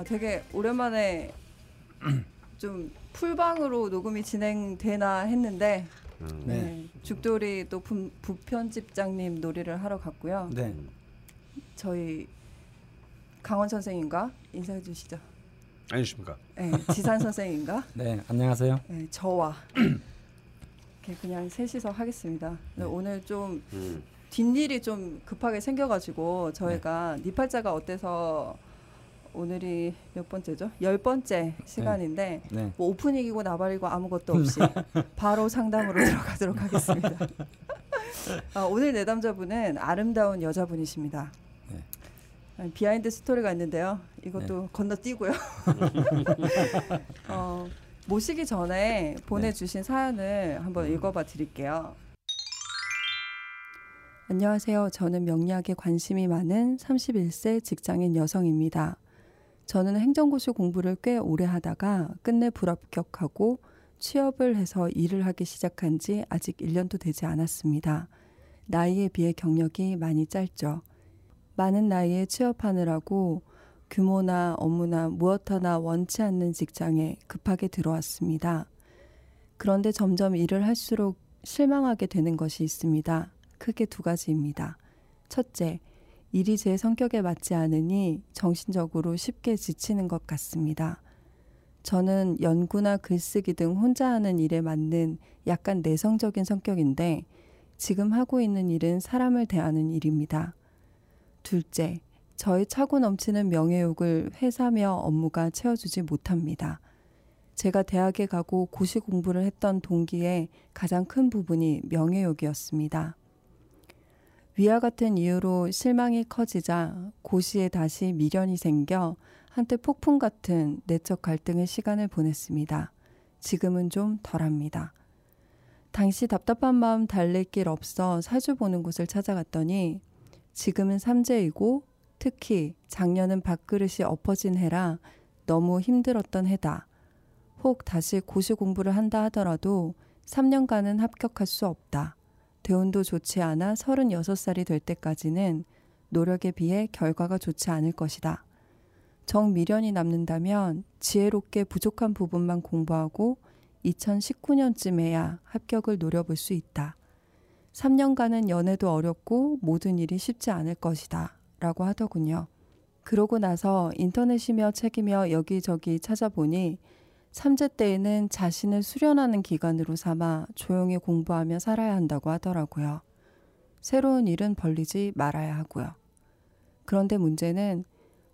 아 되게 오랜만에 좀 풀방으로 녹음이 진행되나 했는데 음. 네. 네. 죽돌이 또 부, 부편집장님 놀이를 하러 갔고요. 네. 저희 강원 선생님과 인사해 주시죠. 안녕하십니까. 네, 지산 선생님과 네. 안녕하세요. 네, 저와 이렇게 그냥 셋이서 하겠습니다. 네. 오늘 좀 음. 뒷일이 좀 급하게 생겨가지고 저희가 니팔자가 어때서 오늘이 몇 번째죠? 열 번째 시간인데 네. 뭐 오프닝이고 나발이고 아무것도 없이 바로 상담으로 들어가도록 하겠습니다. 아, 오늘 내담자분은 아름다운 여자분이십니다. 네. 아, behind story가 있는데요. 이것도 건너뛰고요. 어, 모시기 전에 보내주신 사연을 한번 읽어봐 드릴게요. 안녕하세요. 저는 명리학에 관심이 많은 31세 직장인 여성입니다. 저는 행정고시 공부를 꽤 오래 하다가 끝내 불합격하고 취업을 해서 일을 하기 시작한 지 아직 1년도 되지 않았습니다. 나이에 비해 경력이 많이 짧죠. 많은 나이에 취업하느라고 규모나 업무나 무엇 하나 원치 않는 직장에 급하게 들어왔습니다. 그런데 점점 일을 할수록 실망하게 되는 것이 있습니다. 크게 두 가지입니다. 첫째, 일이 제 성격에 맞지 않으니 정신적으로 쉽게 지치는 것 같습니다. 저는 연구나 글쓰기 등 혼자 하는 일에 맞는 약간 내성적인 성격인데 지금 하고 있는 일은 사람을 대하는 일입니다. 둘째, 저의 차고 넘치는 명예욕을 회사며 업무가 채워주지 못합니다. 제가 대학에 가고 고시 공부를 했던 동기의 가장 큰 부분이 명예욕이었습니다. 위와 같은 이유로 실망이 커지자 고시에 다시 미련이 생겨 한때 폭풍 같은 내적 갈등의 시간을 보냈습니다. 지금은 좀 덜합니다. 당시 답답한 마음 달랠 길 없어 사주 보는 곳을 찾아갔더니 지금은 삼재이고 특히 작년은 밥그릇이 엎어진 해라 너무 힘들었던 해다. 혹 다시 고시 공부를 한다 하더라도 3년간은 합격할 수 없다. 대운도 좋지 않아 36살이 될 때까지는 노력에 비해 결과가 좋지 않을 것이다. 정미련이 남는다면 지혜롭게 부족한 부분만 공부하고 2019년쯤에야 합격을 노려볼 수 있다. 3년간은 연애도 어렵고 모든 일이 쉽지 않을 것이다. 라고 하더군요. 그러고 나서 인터넷이며 책이며 여기저기 찾아보니 삼재 때에는 자신을 수련하는 기간으로 삼아 조용히 공부하며 살아야 한다고 하더라고요. 새로운 일은 벌리지 말아야 하고요. 그런데 문제는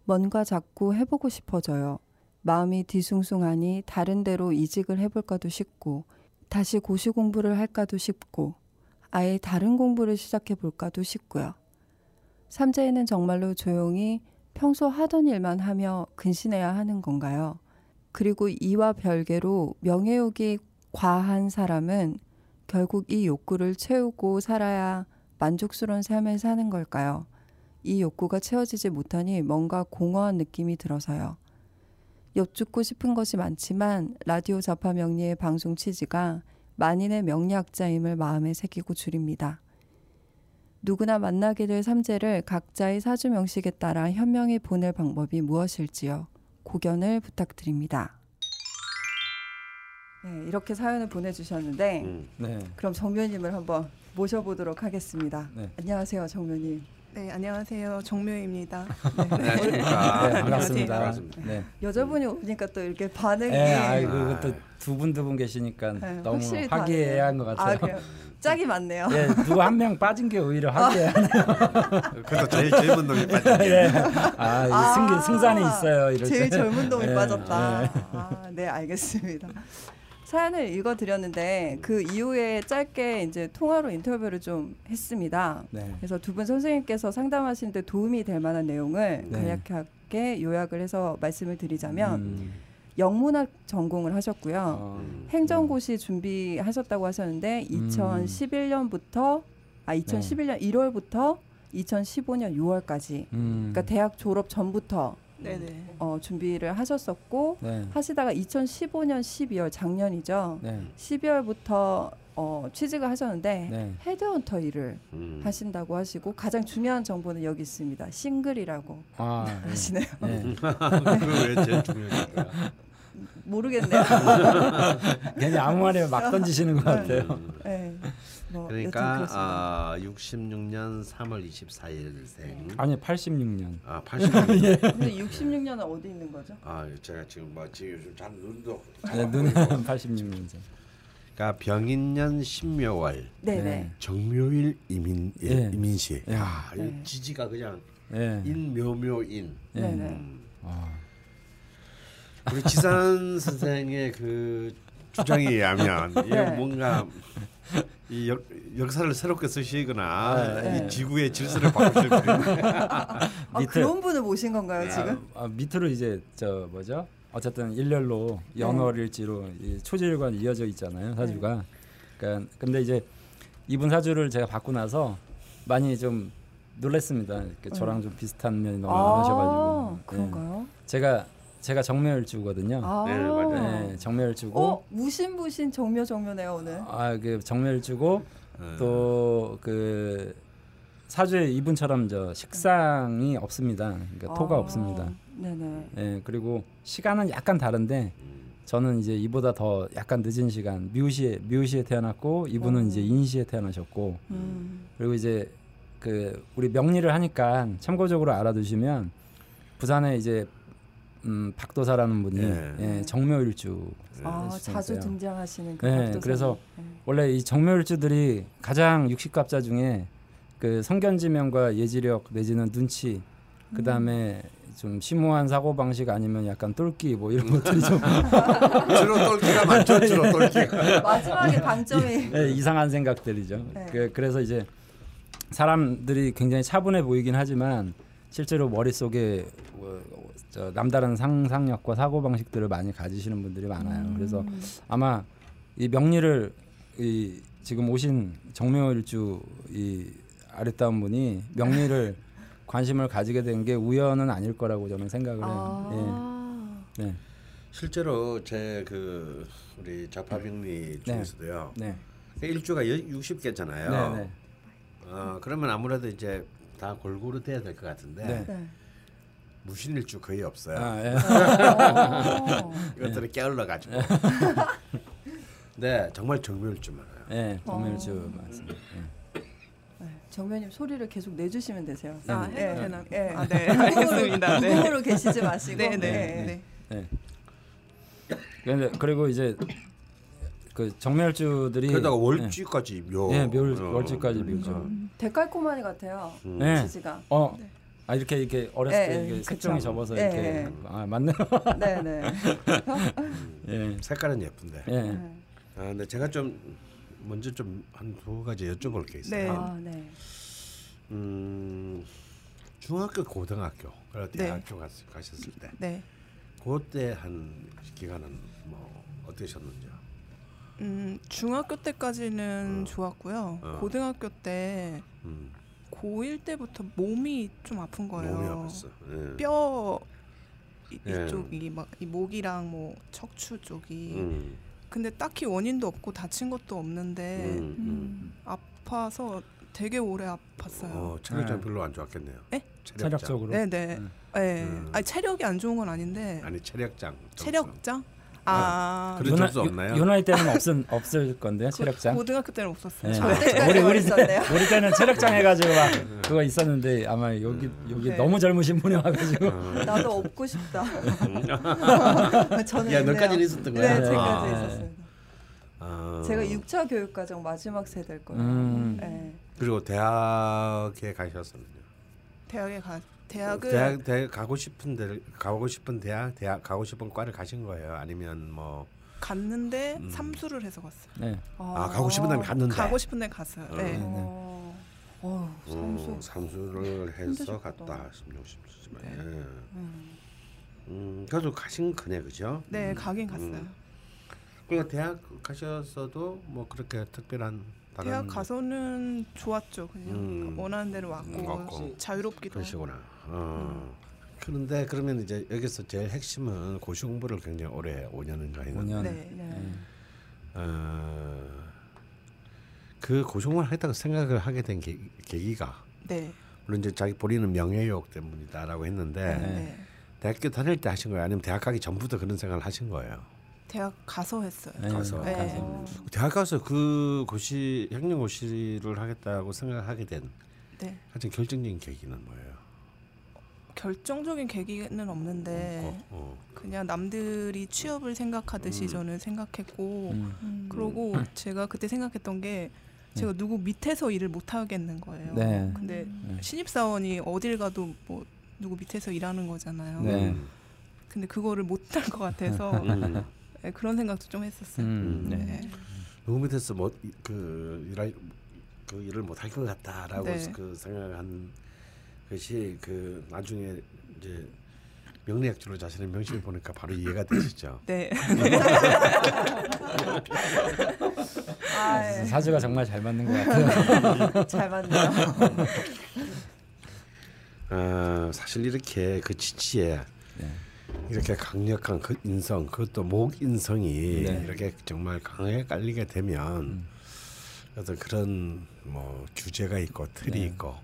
뭔가 자꾸 해보고 싶어져요. 마음이 뒤숭숭하니 다른 데로 이직을 해볼까도 싶고, 다시 고시 공부를 할까도 싶고, 아예 다른 공부를 시작해볼까도 싶고요. 삼재에는 정말로 조용히 평소 하던 일만 하며 근신해야 하는 건가요? 그리고 이와 별개로 명예욕이 과한 사람은 결국 이 욕구를 채우고 살아야 만족스러운 삶을 사는 걸까요? 이 욕구가 채워지지 못하니 뭔가 공허한 느낌이 들어서요. 여쭙고 싶은 것이 많지만 라디오 자파 명리의 방송 취지가 만인의 명리학자임을 마음에 새기고 줄입니다. 누구나 만나게 될 삼재를 각자의 사주 명식에 따라 현명히 보낼 방법이 무엇일지요. 고견을 부탁드립니다. 네, 이렇게 사연을 보내주셨는데 음. 네. 그럼 정묘님을 한번 모셔보도록 하겠습니다. 네. 안녕하세요, 정묘님. 네, 안녕하세요. 정묘입니다. 안녕하십니까. 네, 반갑습니다. 반갑습니다. 네. 여자분이 오니까 또 이렇게 반응이 네, 아이고 그것도 두분 두 분 계시니까 네, 너무 화기애애한 것. 같아요. 아? 짝이 많네요. 예, 누구 한 명 빠진 게 오히려 화기애애하네요. 그래도 제일 젊은 놈이 빠진 예. 아, 아, 승기, 승산이 있어요. 이럴 제일 때. 젊은 놈이 예, 빠졌다. 예. 아, 네, 알겠습니다. 사연을 읽어드렸는데 그 이후에 짧게 이제 통화로 인터뷰를 좀 했습니다. 네. 그래서 두 분 선생님께서 상담하시는데 도움이 될 만한 내용을 네. 간략하게 요약을 해서 말씀을 드리자면 음, 영문학 전공을 하셨고요. 어, 행정고시 준비하셨다고 하셨는데 음. 2011년부터 아 2011년 1월부터 2015년 6월까지 음, 그러니까 대학 졸업 전부터 네네. 어, 준비를 하셨었고 네. 하시다가 2015년 12월 작년이죠. 네. 12월부터 어, 취직을 하셨는데 네. 헤드헌터 일을 음. 하신다고 하시고 가장 중요한 정보는 여기 있습니다. 싱글이라고 아, 예. 하시네요. 예. 그거 왜 제일 중요한 거야? 모르겠네요. 괜히 아무 말이나 막 던지시는 것 같아요. 음. 네. 뭐 그러니까. 아, 66년 3월 24일생. 아니 86년. 아, 80년. 예. 근데 66년은 어디 있는 거죠? 아, 제가 지금 뭐 지금 요즘 잘 눈도 네, 눈 86년생. 그러니까 병인년 신묘월 네네. 네. 정묘일 이민 예, 예. 이민시. 예. 야, 이 네. 지지가 그냥 예. 인묘묘인. 예. 네네. 음. 아, 우리 지산 선생의 그 주장에 의하면 이게 네. 뭔가 이 역, 역사를 새롭게 쓰시거나 네. 이 지구의 질서를 바꾸실 때 아, 밑에- 그런 분을 모신 건가요 네. 지금? 아, 밑으로 이제 저 뭐죠? 어쨌든 일렬로 연월일지로 이 초지일관 이어져 있잖아요 사주가. 그러니까 근데 이제 이분 사주를 제가 받고 나서 많이 좀 놀랐습니다. 이렇게 저랑 좀 비슷한 면이 너무 많으셔가지고. 예. 그런가요? 제가 제가 정묘일주거든요. 아, 네, 맞아요. 네, 정묘일주고. 어 무신무신 정묘 정묘네요 오늘. 아, 그 정멸주고 네. 또그 사주에 이분처럼 저 식상이 없습니다. 그러니까 토가 아, 없습니다. 네네. 예, 그리고 시간은 약간 다른데 저는 이제 이보다 더 약간 늦은 시간 미우시에 미우시에 태어났고 이분은 어. 이제 인시에 태어나셨고 음. 그리고 이제 그 우리 명리를 하니까 참고적으로 알아두시면 부산에 이제 음, 박도사라는 분이 예. 예, 정묘일주 아 네, 자주. 등장하시는 그 네, 박도사님. 그래서 네. 원래 이 정묘일주들이 가장 육식갑자 중에 그 성견지명과 예지력 내지는 눈치 그 다음에 좀 심오한 사고 방식 아니면 약간 똘끼 뭐 이런 것들이 좀 주로 똘끼가 많죠. 주로 똘끼가. 마지막에 방점이 예, 이상한 생각들이죠. 네. 그, 그래서 이제 사람들이 굉장히 차분해 보이긴 하지만 실제로 머릿속에 어, 저 남다른 상상력과 사고 방식들을 많이 가지시는 분들이 많아요. 그래서 음. 아마 이 명리를 이 지금 오신 정묘일주 이 아랫다운 분이 명리를 관심을 가지게 된 게 우연은 아닐 거라고 저는 생각을 해요. 아. 예. 네. 실제로 제 그 우리 자파병리 중에서도요. 네. 일주가 60개잖아요. 네. 네. 어, 그러면 아무래도 이제 다 골고루 돼야 될 것 같은데 네. 네. 무신일주 거의 없어요. 아, 예. 어. 이것들을 깨울러 가지고. 네, 정말 정묘일주 많아요. 예, 정묘일주 어. 예. 네. 정면님 소리를 계속 내주시면 되세요. 아, 네. 해도 되나? 네. 아, 네. 알겠습니다. 네. 무음으로 계시지 마시고. 네, 네. 네. 예. 근데 그리고 이제 그 정멸주들이 게다가 월주까지 묘. 예, 묘 어, 월주까지 그러니까. 묘죠. 데칼코마니 같아요. 음. 예. 지지가. 어. 네. 아 이렇게 이렇게 어렸을 예, 때 예, 이게 그쵸. 색종이 접어서 예, 이렇게 예. 아 맞네요. 네네. 예. 색깔은 예쁜데. 예. 네. 아, 근데 제가 좀 먼저 좀 한 두 가지 여쭤볼 게 있어요. 네. 아 네. 음, 중학교, 고등학교, 그리고 네. 대학교 갔, 가셨을 때, 네. 그때 한 기간은 뭐 어떠셨는지요? 음, 중학교 때까지는 어. 좋았고요. 어. 고등학교 때 음, 고1 때부터 몸이 좀 아픈 거예요. 몸이 아팠어. 예. 뼈 이, 예. 이쪽이 막 이 목이랑 뭐 척추 쪽이 음, 근데 딱히 원인도 없고 다친 것도 없는데 음, 음. 음. 아파서 되게 오래 아팠어요. 어, 체력장 네. 별로 안 좋았겠네요. 에? 체력장. 체력적으로. 네네. 음. 네. 음. 아니 체력이 안 좋은 건 아닌데 아니 체력장. 체력장? 아, 그런 점수 없나요? 요 나이 때는 없은 없을 건데요 체력장. 고등학교 때는 없었어요. 예. 그때까지 우리 우리 있었네요. 우리 때는 체력장 해가지고 막 그거 있었는데 아마 여기 여기 네. 너무 젊으신 분이 와가지고 어. 나도 없고 싶다. 저는 야. 너까지는 있었던 네, 거야? 제까지 아. 있었습니다. 아, 제가 6차 교육과정 마지막 세대일 거예요. 음. 네. 그리고 대학에 가셨었는요. 대학에 가 대학을 대학 대학 가고 싶은 데 가고 싶은 대학 대학 가고 싶은 과를 가신 거예요? 아니면 뭐 갔는데 음. 삼수를 해서 갔어요. 네. 아, 가고 싶은 데면 갔는데 가고 싶은 데 갔어요. 어. 네. 어, 어, 삼수. 음, 삼수를 해서. 갔다 16, 17만. 네. 예. 음. 음, 그래도 가신 거네, 그죠? 네, 음, 가긴 갔어요. 음. 그리고 대학 가셨어도 뭐 그렇게 특별한 다른 대학 가서는 좋았죠. 그냥 음. 원하는 대로 왔고, 음, 왔고. 자유롭기도. 그러시구나. 어. 음. 그런데 그러면 이제 여기서 제일 핵심은 고시 공부를 굉장히 오래 5년인가 했는데 5년. 네. 네. 어, 그 고정을 하겠다고 생각을 하게 된 계, 계기가 네. 물론 이제 자기 본인은 명예욕 때문이다라고 했는데 네. 대학교 다닐 때 하신 거예요? 아니면 대학 가기 전부터 그런 생각을 하신 거예요? 대학 가서 했어요. 네, 가서. 네. 가서. 대학 가서 그 고시 행정고시를 하겠다고 생각하게 된 네. 가장 결정적인 계기는 뭐예요? 결정적인 계기는 없는데 어, 어. 그냥 남들이 취업을 생각하듯이 음. 저는 생각했고 음. 그러고 제가 그때 생각했던 게 제가 누구 밑에서 일을 못 하겠는 거예요. 네. 근데 네. 신입 사원이 어딜 가도 뭐 누구 밑에서 일하는 거잖아요. 네. 음. 근데 그거를 못 할 것 같아서 음. 네, 그런 생각도 좀 했었어요. 음, 네. 네. 누구 밑에서 뭐그 일할 그 일을 못 할 것 같다라고 네. 그 생각한 것이 그 나중에 이제 명리학적으로 자신의 명식을 보니까 바로 이해가 되시죠. 네. 아, 사주가 정말 잘 맞는 것 같아요. 예. 잘 맞네요. 어, 사실 이렇게 그 지치에 이렇게 강력한 그 인성 그것도 목 인성이 네. 이렇게 정말 강하게 깔리게 되면 어떤 그런 뭐 주제가 있고 틀이 네. 있고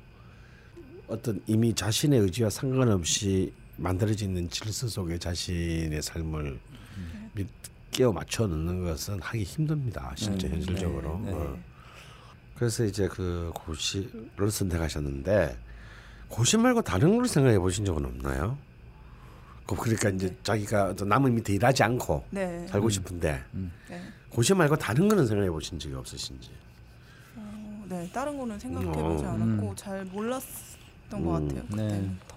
어떤 이미 자신의 의지와 상관없이 만들어져 있는 질서 속에 자신의 삶을 밑- 끼워 맞춰 넣는 것은 하기 힘듭니다. 실제 네. 현실적으로. 네. 네. 어. 그래서 이제 그 고시를 선택하셨는데 고시 말고 다른 걸 생각해 보신 적은 없나요? 그- 그러니까 이제 자기가 어떤 남의 밑에 일하지 않고 네. 살고 싶은데 네. 고시 말고 다른 거는 생각해 보신 적이 없으신지. 어, 네. 다른 거는 생각해보지 어. 않았고 음. 잘 몰랐 던 음. 것 같아요. 네. 그때는 더.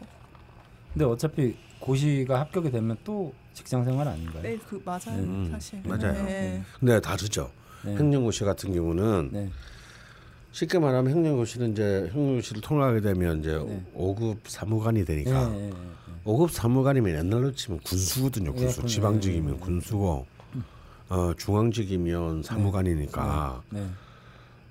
근데 어차피 고시가 합격이 되면 또 직장 생활 아닌가요? 네, 그 맞아요. 음, 사실. 맞아요. 네. 근데 다르죠. 네. 행정고시 같은 경우는 네. 쉽게 말하면 행정고시는 이제 행정고시를 통과하게 되면 이제 네. 오 5급 사무관이 되니까 네, 네, 네. 오 5급 사무관이면 옛날로 치면 군수거든요. 예, 군수. 지방직이면. 군수고 어, 중앙직이면 사무관이니까 네.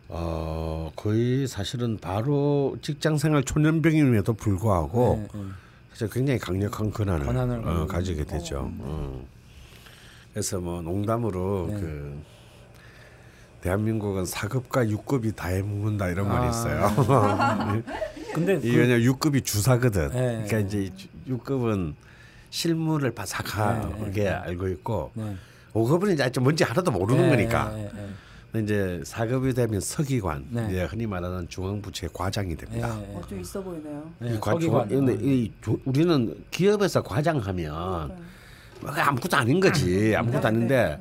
어, 거의 사실은 바로 직장생활 초년병임에도 불구하고 네, 네. 사실 굉장히 강력한 권한을, 권한을 어, 가지게 되죠. 어. 그래서 뭐 농담으로 네. 그 대한민국은 4급과 6급이 다 해 먹는다 이런 말이 아. 있어요. 근데 이게 그, 왜냐면 6급이 주사거든. 네. 그러니까 이제 6급은 실무를 바삭하게 네, 네. 알고 있고 네. 5급은 이제 좀 뭔지 하나도 모르는 네, 거니까. 네, 네, 이제 4급이 되면 서기관, 네. 이제 흔히 말하는 중앙부처의 과장이 네, 됩니다. 네. 어, 좀 있어 보이네요. 네, 이 과, 서기관. 근데 이 조- 우리는 기업에서 과장하면 뭐 아무것도 아닌 거지 아무것도 아닌데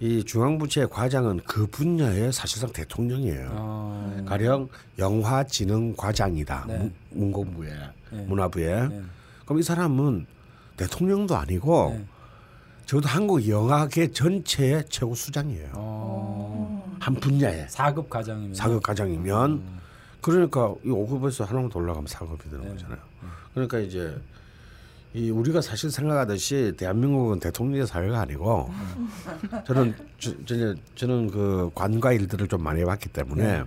이 중앙부처의 과장은 그 분야의 사실상 대통령이에요. 어, 가령 영화진흥과장이다 네. 문- 문공부에 네. 문화부에 네. 그럼 이 사람은 대통령도 아니고 네. 저도 한국 영화계 전체의 최고 수장이에요. 어, 한 분야에 4급 과장이면 사급 과장이면 그러니까 이 5급에서 하나만 더 올라가면 4급이 되는 네. 거잖아요. 그러니까 이제 이 우리가 사실 생각하듯이 대한민국은 대통령의 사회가 아니고 저는 저, 저, 저는 그 관과 일들을 좀 많이 해봤기 때문에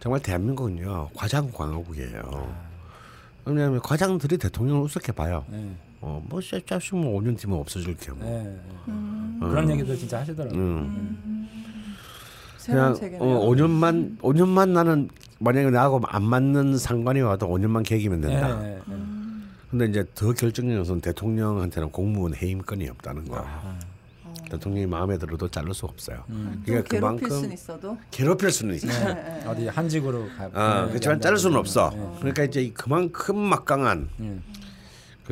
정말 대한민국은요 과장 광화국이에요. 왜냐하면 과장들이 대통령을 우습게 봐요. 네. 어, 뭐 쎄짜식 뭐 5년 뒤면 없어질 게 뭐. 네. 그런 얘기도 진짜 하시더라고요. 음. 새로운 그냥. 어, 5년만 5년만 나는 만약에 나하고 안 맞는 상관이 와도 5년만 계기면 된다. 네, 네. 근데 이제 더 결정적인 것은 대통령한테는 공무원 해임권이 없다는 거. 아, 대통령이 마음에 들어도 자를 수 없어요. 음. 좀 그러니까 괴롭힐 수는 그만큼 있어도 괴롭힐 수는 있죠. 네, 네. 어디 한직으로 가. 아, 네, 그렇지만 자를 수는 없어. 네. 그러니까 이제 이 그만큼 막강한 네.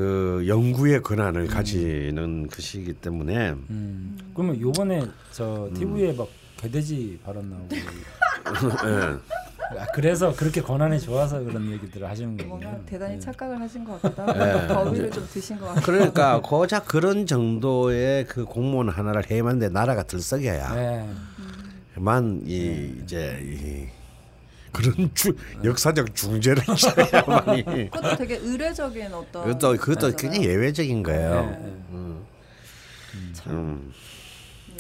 그 연구의 권한을 가지는 것이기 때문에 음. 그러면 요번에 저 TV에 막 개돼지 발언 나오고 예. 아, 그래서 그렇게 권한이 좋아서 그런 얘기들을 하시는 거군요. 대단히 네. 착각을 하신 것 하고 네. 더위를 좀 드신 것 같아요. 그러니까 고작 그런 정도의 그 공무원 하나를 해야만데 나라가 들썩여야. 네. 만이 이제 이 그런 주, 역사적 중재를 지어야만이 그것도 되게 의례적인 어떤 그것도 그것도. 굉장히 예외적인 거예요. 네, 네. 음. 참, 음.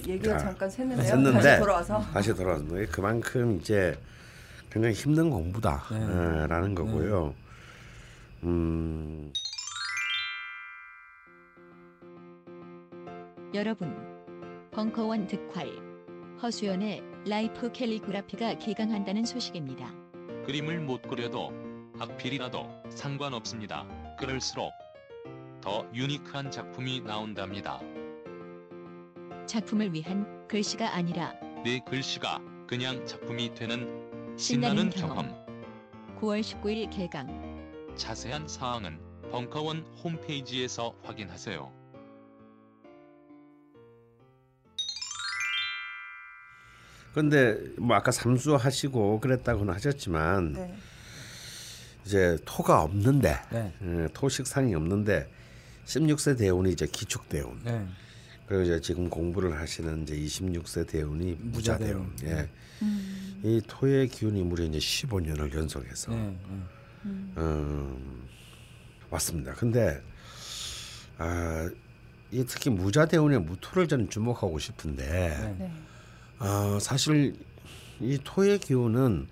얘기가 자, 잠깐 샜는데요. 샜는데 다시 돌아와서 다시 돌아왔는데 그만큼 이제 굉장히 힘든 공부다라는 네. 거고요. 음. 여러분, 벙커원 득활 허수연의 life calligraphy가 개강한다는 소식입니다. 그림을 못 그려도 악필이라도 상관없습니다. 그럴수록 더 유니크한 작품이 나온답니다. 작품을 위한 글씨가 아니라 내 글씨가 그냥 작품이 되는 신나는 신나는 경험. 경험. 9월 19일 개강. 자세한 사항은 벙커원 홈페이지에서 확인하세요. 근데 뭐 아까 삼수 하시고 그랬다고는 하셨지만 네. 이제 토가 없는데 네. 예, 토 식상이 없는데 16세 대운이 이제 기축 대운. 네. 그리고 이제 지금 공부를 하시는 이제 26세 대운이 무자 대운. 예. 음. 이 토의 기운이 무려 이제 15년을 연속해서 네. 네. 음, 왔습니다. 근데 아, 이 특히 무자 대운의 무토를 저는 주목하고 싶은데 네. 네. 아, 사실 이 토의 기운은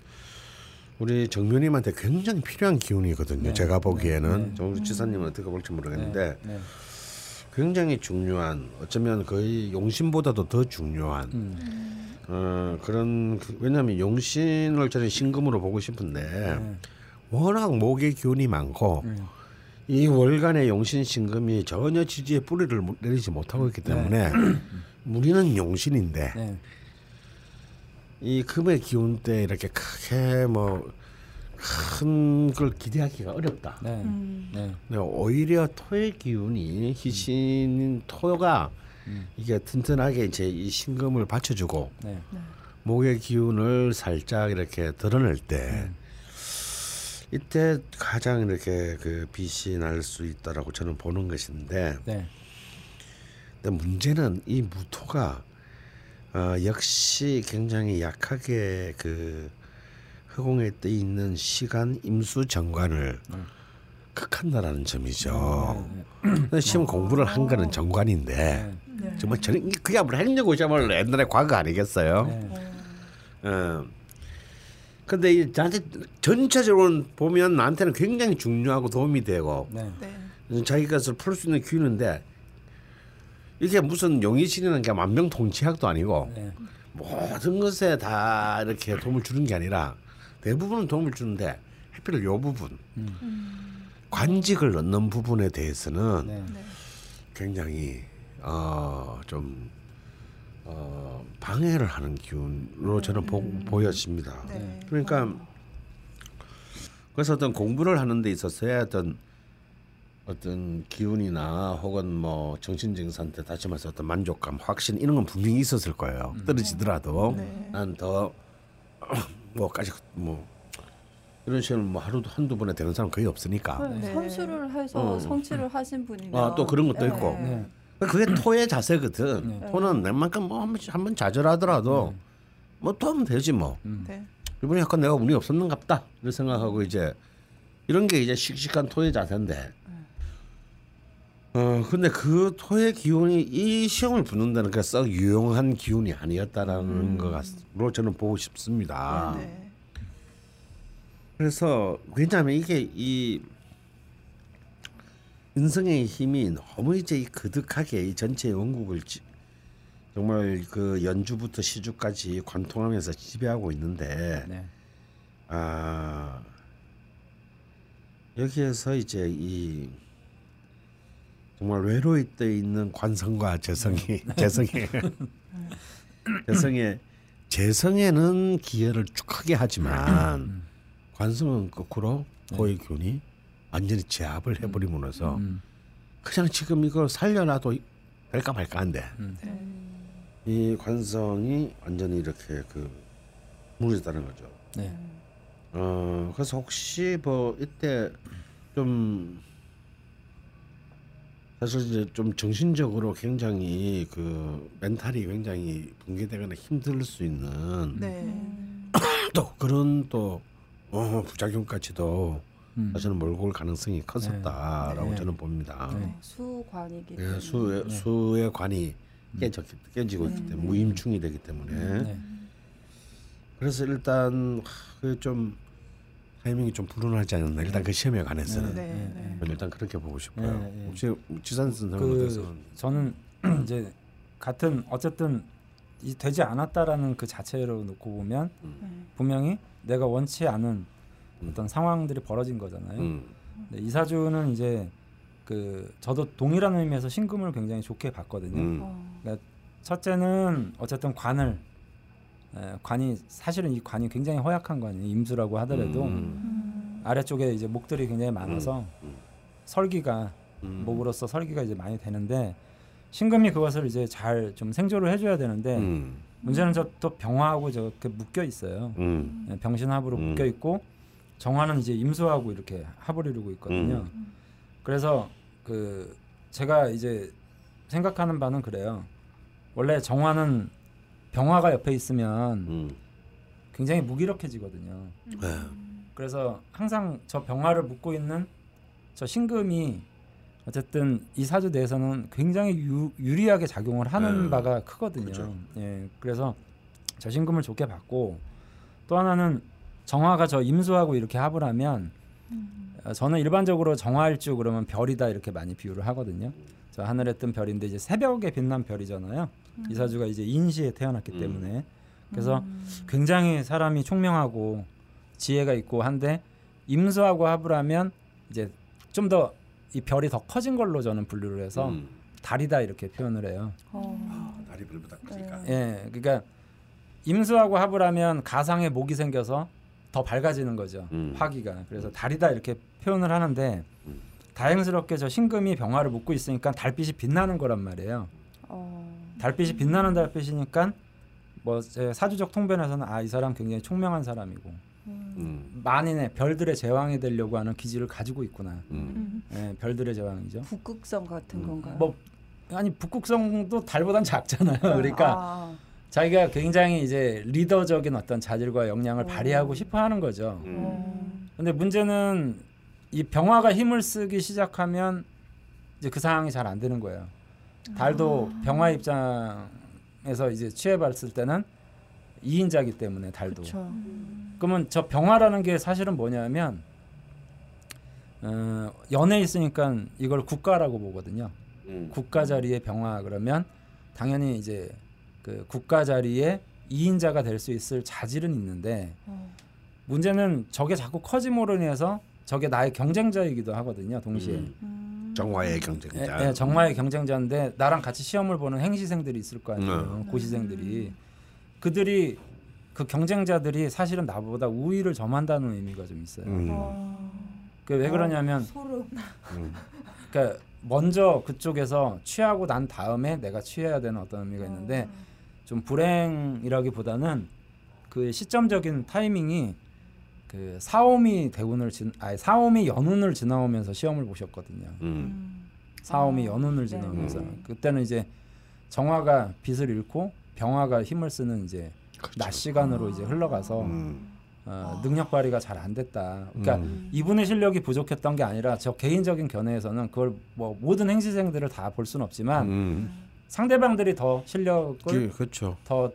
우리 정면님한테 굉장히 필요한 기운이거든요. 네. 제가 보기에는 네. 좀 우리 지사님은 어떻게 볼지 모르겠는데 네. 네. 굉장히 중요한 어쩌면 거의 용신보다도 더 중요한 음. 어, 그런 그- 왜냐하면 용신을 저는 신금으로 보고 싶은데 네. 워낙 목의 기운이 많고 네. 이 월간의 용신 신금이 전혀 지지에 뿌리를 못- 내리지 못하고 있기 때문에 우리는 용신인데 네. 이 금의 기운 때 이렇게 크게 뭐 큰 걸 기대하기가 어렵다. 네. 음. 네. 근데 오히려 토의 기운이 희신 토가 음. 이게 튼튼하게 이제 이 신금을 받쳐주고 네. 목의 기운을 살짝 이렇게 드러낼 때 이때 가장 이렇게 그 빛이 날 수 있다라고 저는 보는 것인데 네. 근데 문제는 이 무토가 어, 역시 굉장히 약하게 그 허공에 떠 있는 시간 임수 정관을 극한다라는 점이죠. 근데 시험 공부를 한 거는 정관인데 네. 정말 저는 그게 뭐 행정고시야말로 옛날에 과거 아니겠어요? 네. 어. 근데 이 나한테 전체적으로 보면 나한테는 굉장히 중요하고 도움이 되고 네. 네. 자기 것을 풀 수 있는 기운인데 이게 무슨 용의신이라는 게 만병통치약도 아니고 네. 모든 것에 다 이렇게 도움을 주는 게 아니라 대부분은 도움을 주는데 하필 요 부분 관직을 넣는 부분에 대해서는 네. 네. 굉장히 어좀 어, 방해를 하는 기운으로 저는 보, 보여집니다. 네. 그러니까 그래서 어떤 공부를 하는 데 있어서의 어떤 어떤 기운이나 혹은 뭐 정신적인 상태 다시 말해서 어떤 만족감, 확신 이런 건 분명히 있었을 거예요. 떨어지더라도 네. 난더 뭐까지 뭐 이런 시험 뭐 하루도 한두 번에 되는 사람 거의 없으니까. 네. 선수를 해서 어. 성취를 하신 분이면 아, 또 그런 것도 네. 있고. 네. 그게 토의 자세거든. 네. 토는 웬만큼 뭐한번 한번 좌절하더라도 뭐또 하면 되지 뭐. 네. 이번에 약간 내가 운이 없었는갑다 이런 생각하고 이제 이런 게 이제 씩씩한 토의 자세인데. 어 근데 그 토의 기운이 이 시험을 붙는다는 게 썩 유용한 기운이 아니었다라는 것 같로 저는 보고 싶습니다. 네. 그래서 왜냐하면 이게 이 인성의 힘이 너무 이제 이 그득하게 이 전체 원국을 지- 정말 그 연주부터 시주까지 관통하면서 지배하고 있는데 네. 아 여기에서 이제 이 정말 외로이 떠 있는 관성과 재성이 재성이 재성의 재성에는 기여를 쭉 크게 하지만 관성은 거꾸로 고의 균이 완전히 제압을 해버림으로써 음. 그냥 지금 이걸 살려놔도 될까 말까 한데 네. 이 관성이 완전히 이렇게 그 무너졌다는 거죠. 네. 어 그래서 혹시 뭐 이때 좀 사실 이제 좀 정신적으로 굉장히 그 멘탈이 굉장히 붕괴되거나 힘들 수 있는 네. 또 그런 또 어, 부작용까지도 음. 사실은 몰고 올 가능성이 컸었다라고 네. 저는 봅니다. 네. 어, 수관이기 예, 때문에 수의 네. 수의 관이 깨져 깨지고 있기 때문에 무임충이 되기 때문에 네. 그래서 일단 그좀 타이밍이 좀 불운하지 않았나 일단 그 시험에 관해서는 네. 네. 저는 일단 그렇게 보고 싶어요. 네, 네. 혹시 지산 선생님 그? 저는 이제 같은 어쨌든 이 되지 않았다라는 그 자체로 놓고 보면 음. 분명히 내가 원치 않은 어떤 상황들이 벌어진 거잖아요. 음. 근데 이 사주는 이제 그 저도 동일한 의미에서 신금을 굉장히 좋게 봤거든요. 음. 어. 첫째는 어쨌든 관을 에, 관이 사실은 이 관이 굉장히 허약한 관이에요. 임수라고 하더라도 음. 아래쪽에 이제 목들이 굉장히 많아서 음. 설기가 음. 목으로서 설기가 이제 많이 되는데 신금이 그것을 이제 잘 좀 생조를 해줘야 되는데 음. 문제는 저 또 병화하고 저렇게 묶여 있어요. 음. 예, 병신합으로 음. 묶여 있고 정화는 이제 임수하고 이렇게 합을 이루고 있거든요. 그래서 그 제가 이제 생각하는 바는 그래요. 원래 정화는 병화가 옆에 있으면 음. 굉장히 무기력해지거든요. 네. 그래서 항상 저 병화를 묶고 있는 저 신금이 어쨌든 이 사주 내에서는 굉장히 유, 유리하게 작용을 하는 네. 바가 크거든요. 그죠. 예, 그래서 저 신금을 좋게 봤고 또 하나는 정화가 저 임수하고 이렇게 합을 하면 어, 저는 일반적으로 정화일주 그러면 별이다 이렇게 많이 비유를 하거든요. 저 하늘에 뜬 별인데 이제 새벽에 빛난 별이잖아요. 이 사주가 이제 인시에 태어났기 음. 때문에 그래서 굉장히 사람이 총명하고 지혜가 있고 한데 임수하고 합을 하면 이제 좀 더 이 별이 더 커진 걸로 저는 분류를 해서 음. 달이다 이렇게 표현을 해요. 어. 아, 다리 별보다 크니까. 예, 그러니까 임수하고 합을 하면 가상의 목이 생겨서 더 밝아지는 거죠. 음. 화기가 그래서 달이다 이렇게 표현을 하는데 음. 다행스럽게 저 신금이 병화를 묶고 있으니까 달빛이 빛나는 거란 말이에요. 어. 달빛이 빛나는 달빛이니까 뭐 제 사주적 통변에서는 아 이 사람 굉장히 총명한 사람이고 음. 만인의 별들의 제왕이 되려고 하는 기질을 가지고 있구나. 음. 예, 별들의 제왕이죠. 북극성 같은 음. 건가요? 뭐 아니 북극성도 달보단 작잖아요. 그러니까 아. 자기가 굉장히 이제 리더적인 어떤 자질과 역량을 어. 발휘하고 싶어 하는 거죠. 음. 어. 근데 문제는 이 병화가 힘을 쓰기 시작하면 이제 그 상황이 잘 안 되는 거예요. 달도 병화 입장에서 이제 취해봤을 때는 이인자기 때문에 달도. 그렇죠. 그러면 저 병화라는 게 사실은 뭐냐면 어, 연에 있으니까 이걸 국가라고 보거든요. 음. 국가 자리의 병화 그러면 당연히 이제 그 국가 자리에 이인자가 될 수 있을 자질은 있는데 어. 문제는 저게 자꾸 커짐으로 인해서 저게 나의 경쟁자이기도 하거든요. 동시에 음. 정화의 경쟁자. 예, 예, 정마의 경쟁자인데 나랑 같이 시험을 보는 행시생들이 있을 거 아니에요. 음. 고시생들이 그들이 그 경쟁자들이 사실은 나보다 우위를 점한다는 의미가 좀 있어요. 음. 어. 그왜 그러냐면 소름. 음. 그러니까 먼저 그쪽에서 취하고 난 다음에 내가 취해야 되는 어떤 의미가 있는데 좀 불행이라기보다는 그 시점적인 타이밍이 그 사오미 대운을 지 아니 사오미 연운을 지나오면서 시험을 보셨거든요. 음. 사오미 아, 연운을 네. 지나오면서 음. 그때는 이제 정화가 빛을 잃고 병화가 힘을 쓰는 이제 그렇죠. 낮 시간으로 이제 흘러가서 음. 어, 능력 발휘가 잘 안 됐다. 그러니까 음. 이분의 실력이 부족했던 게 아니라 저 개인적인 견해에서는 그걸 뭐 모든 행시생들을 다 볼 수는 없지만 음. 상대방들이 더 실력을 그, 그렇죠. 더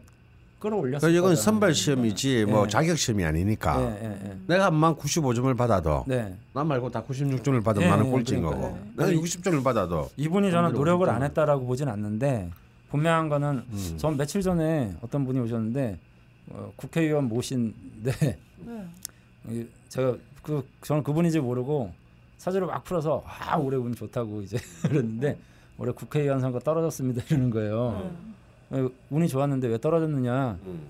끌어올렸을 그 이건. 선발 시험이지 뭐 예. 자격 시험이 아니니까. 예, 예, 예. 내가 한만 95점을 받아도 네. 나 말고 다 96점을 받으면 예, 나는 예, 꼴찌인 그러니까요. 거고. 네. 내가 60점을 받아도 이분이 저는 노력을 안 했다라고 보진 않는데 분명한 거는 음. 전 며칠 전에 어떤 분이 오셨는데 어, 국회의원 모신데 네. 이- 제가 그 저는 그분인지 모르고 사주를 막 풀어서 아 올해 운 좋다고 이제 그랬는데 올해 국회의원 선거 떨어졌습니다 이러는 거예요. 어, 운이 좋았는데 왜 떨어졌느냐? 음.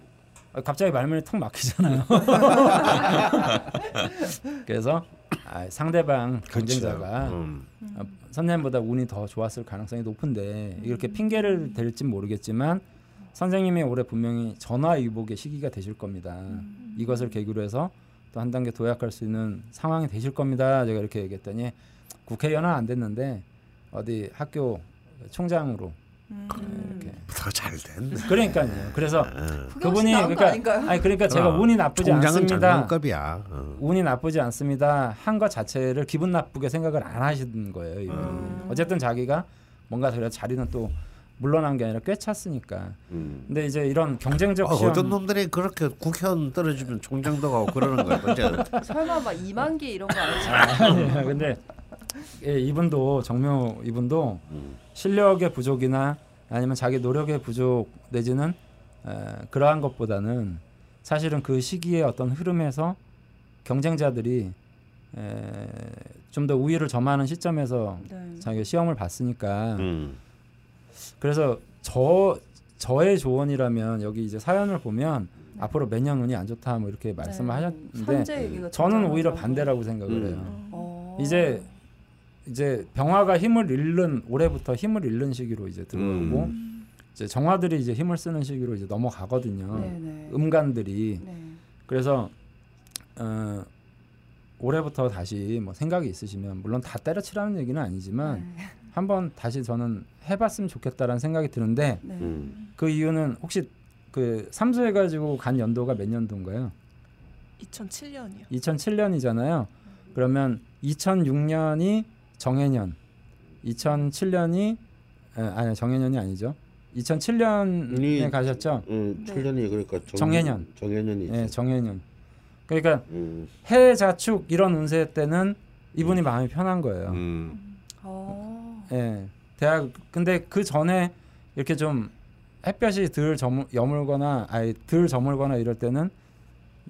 아, 갑자기 말문이 턱 막히잖아요. 그래서 아, 상대방 경쟁자가 음. 어, 선생님보다 운이 더 좋았을 가능성이 높은데 이렇게 핑계를 댈지 모르겠지만 선생님이 올해 분명히 전화위복의 시기가 되실 겁니다. 이것을 계기로 해서 또 한 단계 도약할 수 있는 상황이 되실 겁니다. 제가 이렇게 얘기했더니 국회의원은 안 됐는데 어디 학교 총장으로 이렇게 더잘 됐네. 그러니까요. 그래서 어. 그분이 그러니까 아닌가요? 아니 그러니까 제가 어, 운이 나쁘지 않습니다. 장관급이야. 어. 운이 나쁘지 않습니다. 한 것 자체를 기분 나쁘게 생각을 안 하시는 거예요. 음. 어쨌든 자기가 뭔가 그래 자리는 또 물러난 게 아니라 꽤 찼으니까. 음. 근데 이제 이런 경쟁적 아, 시험 어떤 놈들이 그렇게 국회의원 떨어지면 총장도 가고 그러는 거야. 어째 설마 막 이만기 이런 거 아니죠? 아니에요. 근데 예, 이분도 정묘 이분도 음. 실력의 부족이나 아니면 자기 노력의 부족 내지는 에, 그러한 것보다는 사실은 그 시기의 어떤 흐름에서 경쟁자들이 좀 더 우위를 점하는 시점에서 네. 자기가 시험을 봤으니까 음. 그래서 저 저의 조언이라면 여기 이제 사연을 보면 앞으로 몇 년 운이 안 좋다 뭐 이렇게 말씀을 네. 하셨는데 저는 오히려. 반대라고 생각을 음. 해요. 어. 이제 이제 병화가 힘을 잃는 올해부터 힘을 잃는 시기로 이제 들어오고 음. 이제 정화들이 이제 힘을 쓰는 시기로 이제 넘어가거든요. 네네. 음간들이 네. 그래서 어, 올해부터 다시 뭐 생각이 있으시면 물론 다 때려치라는 얘기는 아니지만 네. 한번 다시 저는 해봤으면 좋겠다라는 생각이 드는데 네. 음. 그 이유는 혹시 그 삼수해가지고 간 연도가 몇 년도인가요? 2007년이요. 2007년이잖아요. 그러면 2006년이 정해년, 2007년이 아니 정해년이 아니죠. 2007년에 이- 가셨죠. 음, 네. 7년이 그러니까 정, 정해년. 정해년이 예, 정해년. 그러니까 음. 해 자축 이런 운세 때는 이분이 마음이 편한 거예요. 음. 어. 예. 대학 근데 그 전에 이렇게 좀 햇볕이 덜 저물, 여물거나 아니 덜 저물거나 이럴 때는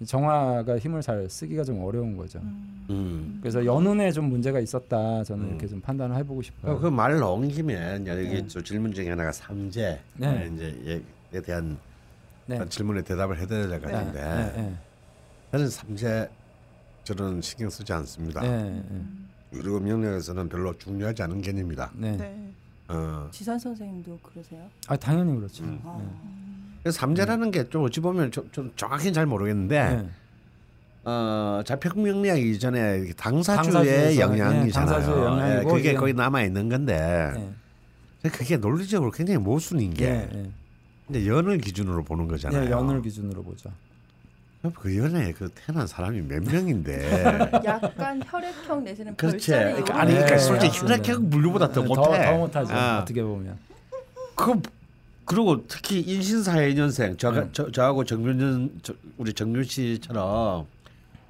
정화가 힘을 잘 쓰기가 좀 어려운 거죠. 음. 음. 그래서 연운에 좀 문제가 있었다. 저는 음. 이렇게 좀 판단을 해보고 싶어요. 그말 나온 김에 이제 여기 네. 저 질문 중에 하나가 삼재 네. 이제 얘에 대한 네. 질문에 대답을 해드려야 될것 네, 같은데 네, 저는 삼재 저는 신경 쓰지 않습니다. 네, 그리고 명령에서는 별로 중요하지 않은 개념이다. 네, 네. 네. 어. 지산 선생님도 그러세요? 아 당연히 그렇죠. 음. 아. 그래서 삼재라는 게 좀 어찌 보면 좀, 좀 정확히는 잘 모르겠는데 네. 네. 어, 자평명리학 이전에 당사주의 영향이잖아요. 네, 당사주의 영향이고 예, 그게 거의 남아 있는 건데 네. 그게 논리적으로 굉장히 모순인 게 네, 네. 근데 연을 기준으로 보는 거잖아요. 네, 연을 기준으로 보죠. 그 연에 그 태어난 사람이 몇 명인데 약간 혈액형 내지는 그렇지. 그러니까 아니 그러니까 네, 솔직히. 혈액형 물류보다 더 네, 못해. 더, 더 못하죠. 아. 어떻게 보면. 그 그리고 특히 인신사회년생 저, 네. 저 저하고 정균 저, 우리 정균 씨처럼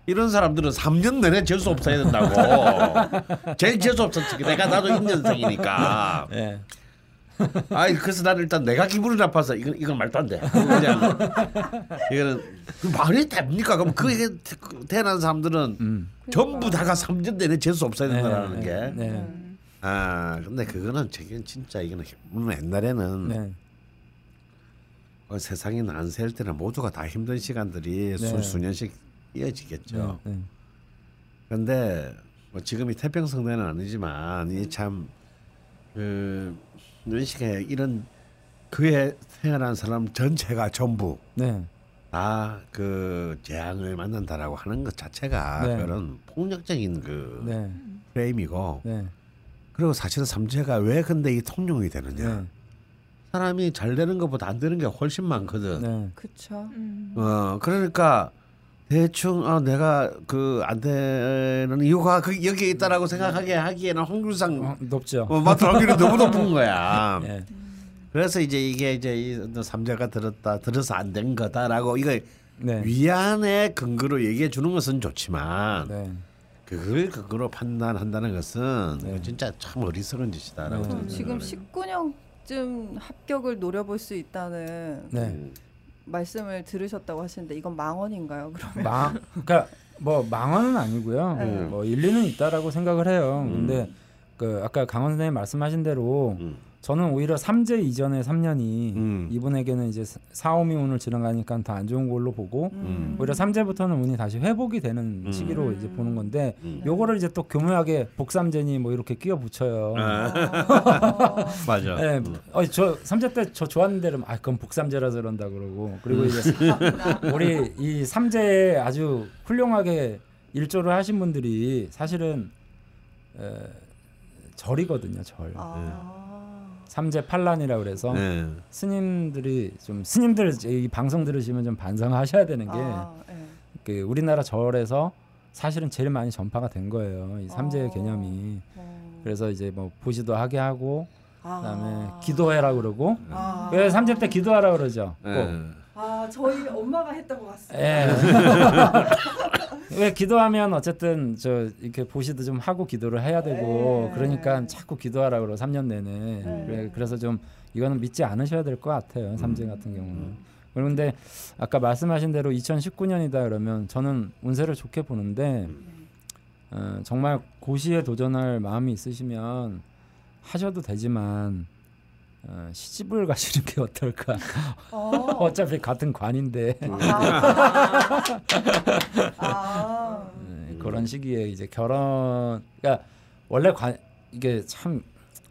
이런 사람들은 3년 내내 재수 없어야 된다고. 제일 재수 없었지. 내가 나도 인년생이니까. 네. 아이 그래서 나는 일단 내가 기분이 나빠서 이건 이건 말도 안 돼. 그냥 이거는 그 말이 됩니까? 그럼 그게 태- 태어난 사람들은 음. 전부 다가 3년 내내 재수 없어야 네, 된다는 네, 게. 네. 음. 아 근데 그거는 저긴 진짜 이거는 물론 옛날에는 네. 어, 세상이 난세할 때는 모두가 다 힘든 시간들이 네. 수, 수년씩 이어지겠죠. 네. 네. 그런데 뭐 지금이 태평성대는 아니지만 이참그 연식에 이런 그에 태어난 사람 전체가 전부 네. 다그 재앙을 만난다라고 하는 것 자체가 네. 그런 폭력적인 그 네. 프레임이고 네. 그리고 사실은 삼재가 왜 근데 이 통용이 되느냐 네. 사람이 잘 되는 것보다 안 되는 게 훨씬 많거든. 네. 그쵸. 음. 어 그러니까 대충 아 내가 그 안 되는 이유가 그 여기에 있다라고 생각하게 하기에는 확률상 어, 높죠. 어, 맞을 확률이 너무 높은 거야. 네. 그래서 이제 이게 이제 이 삼자가 들었다 들어서 안 된 거다라고 이거 네. 위안의 근거로 얘기해 주는 것은 좋지만 네. 그걸 근거로 판단한다는 것은 네. 진짜 참 어리석은 짓이다라고 네. 지금 생각을 해요. 19년 쯤 합격을 노려볼 수 있다는 네. 음. 말씀을 들으셨다고 하시는데 이건 망언인가요? 그러면 망 그러니까 뭐 망언은 아니고요. 네. 뭐 일리는 있다라고 생각을 해요. 음. 근데 그 아까 강원 선생님 말씀하신 대로 음. 저는 오히려 삼재 이전의 3년이 음. 이분에게는 이제 사오미 운을 지나가니까 더안 좋은 걸로 보고 음. 오히려 삼재부터는 운이 다시 회복이 되는 음. 시기로 이제 보는 건데 음. 요거를 이제 또 교묘하게 복삼재니 뭐 이렇게 끼워 붙여요. 아, 어, 맞아. 네, 음. 어, 저 삼재 때 저 좋았는데 그럼 아 그건 복삼재라서 그런다 그러고 그리고 이제 우리 이 삼재에 아주 훌륭하게 일조를 하신 분들이 사실은 에, 절이거든요 절 아. 삼재 판란이라 그래서 네. 스님들이 좀 스님들 이 방송 들으시면 좀 반성하셔야 되는 게 아, 예. 그 우리나라 절에서 사실은 제일 많이 전파가 된 거예요 이 삼재 어. 개념이 어. 그래서 이제 뭐 보지도 하게 하고 아. 그다음에 기도해라 그러고 아. 왜 삼재 때 기도하라 그러죠 꼭. 네. 아 저희 엄마가 했던 것 같습니다. 예. 왜 기도하면 어쨌든 저 이렇게 보시도 좀 하고 기도를 해야 되고 네. 그러니까 자꾸 기도하라 그러 3년 내내 네. 그래, 그래서 좀 이거는 믿지 않으셔야 될 것 같아요 삼재 음. 같은 경우는 그런데 아까 말씀하신 대로 2019년이다 그러면 저는 운세를 좋게 보는데 어, 정말 고시에 도전할 마음이 있으시면 하셔도 되지만 어, 시집을 가시는 게 어떨까? 어차피 같은 관인데 아. 네, 그런 시기에 이제 결혼 그러니까 원래 관 이게 참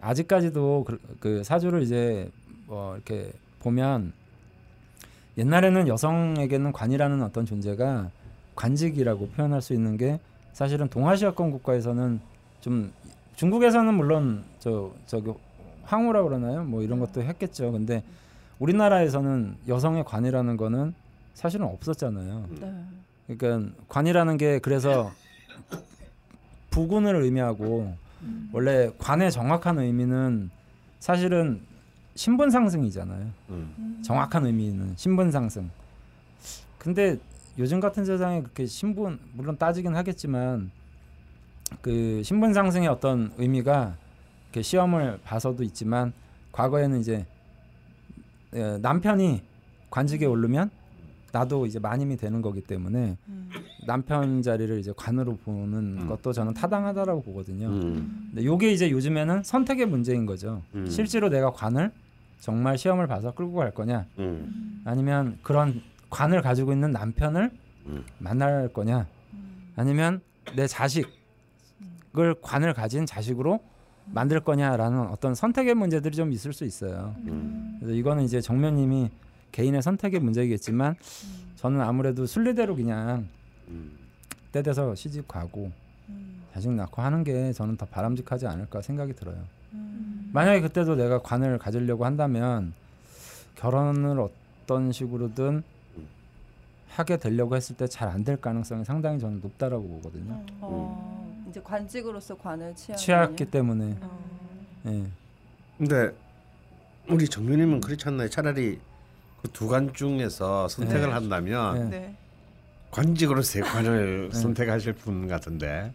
아직까지도 그, 그 사주를 이제 뭐 이렇게 보면 옛날에는 여성에게는 관이라는 어떤 존재가 관직이라고 표현할 수 있는 게 사실은 동아시아권 국가에서는 좀 중국에서는 물론 저 저기 황후라 그러나요? 뭐 이런 것도 했겠죠. 근데 우리나라에서는 여성의 관이라는 거는 사실은 없었잖아요. 네. 그러니까 관이라는 게 그래서 부군을 의미하고 원래 관의 정확한 의미는 사실은 신분 상승이잖아요. 음. 정확한 의미는 신분 상승. 근데 요즘 같은 세상에 그렇게 신분 물론 따지긴 하겠지만 그 신분 상승의 어떤 의미가 시험을 봐서도 있지만 과거에는 이제 에, 남편이 관직에 오르면 나도 이제 마님이 되는 거기 때문에 음. 남편 자리를 이제 관으로 보는 음. 것도 저는 타당하다라고 보거든요. 음. 근데 요게 이제 요즘에는 선택의 문제인 거죠. 음. 실제로 내가 관을 정말 시험을 봐서 끌고 갈 거냐 음. 아니면 그런 관을 가지고 있는 남편을 음. 만날 거냐 아니면 내 자식을 관을 가진 자식으로 만들 거냐라는 어떤 선택의 문제들이 좀 있을 수 있어요. 음. 그래서 이거는 이제 정면님이 개인의 선택의 문제이겠지만 저는 아무래도 순리대로 그냥 음. 때 돼서 시집 가고 음. 자식 낳고 하는 게 저는 더 바람직하지 않을까 생각이 들어요. 음. 만약에 그때도 내가 관을 가지려고 한다면 결혼을 어떤 식으로든 하게 되려고 했을 때 잘 안 될 가능성이 상당히 저는 높다라고 보거든요. 어, 이제 관직으로서 관을 취하 취했기 때문에. 어. 예. 근데 우리 정윤님은 그렇지 않나요? 차라리 그 두 관 중에서 선택을 네. 한다면 네. 네. 관직으로 세 관을 네. 선택하실 분 같은데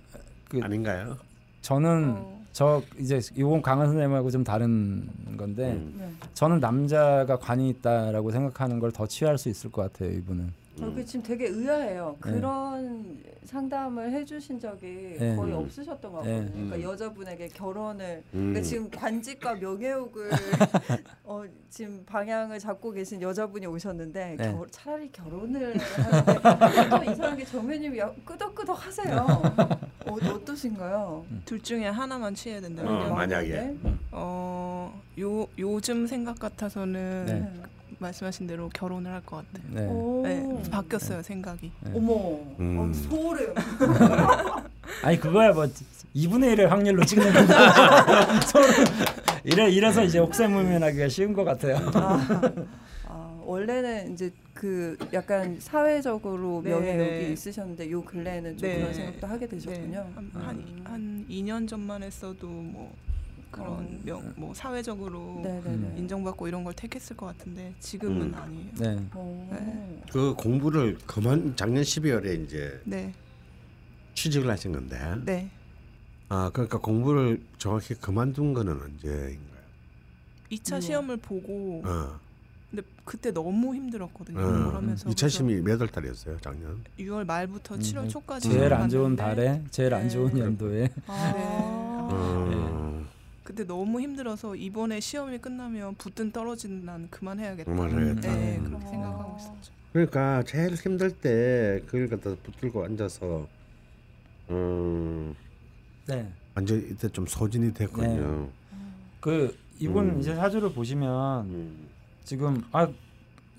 그 아닌가요? 저는 어. 저 이제 이건 강한 선생님하고 좀 다른 건데 음. 네. 저는 남자가 관이 있다라고 생각하는 걸 더 취할 수 있을 것 같아요 이분은. 어, 그 지금 되게 의아해요. 네. 그런 상담을 해주신 적이 네. 거의 음. 없으셨던 것 네. 같거든요. 그러니까 음. 여자분에게 결혼을 음. 그러니까 지금 관직과 명예욕을 어, 지금 방향을 잡고 계신 여자분이 오셨는데 네. 겨, 차라리 결혼을 하는데 또 이상하게 정매님이 야- 끄덕끄덕 하세요. 어, 어떠신가요? 둘 중에 하나만 취해야 어, 된다면 만약에. 네. 어, 요 요즘 생각 같아서는 네. 네. 말씀하신 대로 결혼을 할 것 같아요. 네. 오. 네, 바뀌었어요 생각이. 네. 어머, 음. 어, 소름. 아니 그거야 뭐 2분의 1의 확률로 찍는 건데 서로 이래 이래서 이제 옥새무면하기가 쉬운 것 같아요. 아, 아, 원래는 이제 그 약간 사회적으로 네, 명예욕이 네. 있으셨는데 요 근래에는 좀 네. 그런 생각도 하게 되셨군요. 네, 한, 음. 한, 한 2년 전만 했어도 뭐 그런 어. 명, 뭐 사회적으로 네네네. 음. 인정받고 이런 걸 택했을 것 같은데 지금은 음. 아니에요. 네. 어. 네. 그 공부를 그만 작년 12월에 이제 네, 취직을 하신 건데 네. 아 그러니까 공부를 정확히 그만둔 거는 언제인가요? 2차 우와. 시험을 보고 어, 근데 그때 너무 힘들었거든요. 어. 하면서 2차 시험이 몇 월 달이었어요 작년? 6월 말부터 음, 7월 초까지 제일 안 좋은 달에 제일 안 네. 좋은 연도에 아. 어, 그때 너무 힘들어서 이번에 시험이 끝나면 붙든 떨어지든 난 그만해야겠다. 그만해야겠다. 네, 음. 그렇게 어. 생각하고 있었죠. 그러니까 제일 힘들 때 그걸 갖다 붙들고 앉아서 음, 네. 완전 이때 좀 소진이 됐거든요. 그 이분 음. 이제 사주를 보시면 음. 지금 아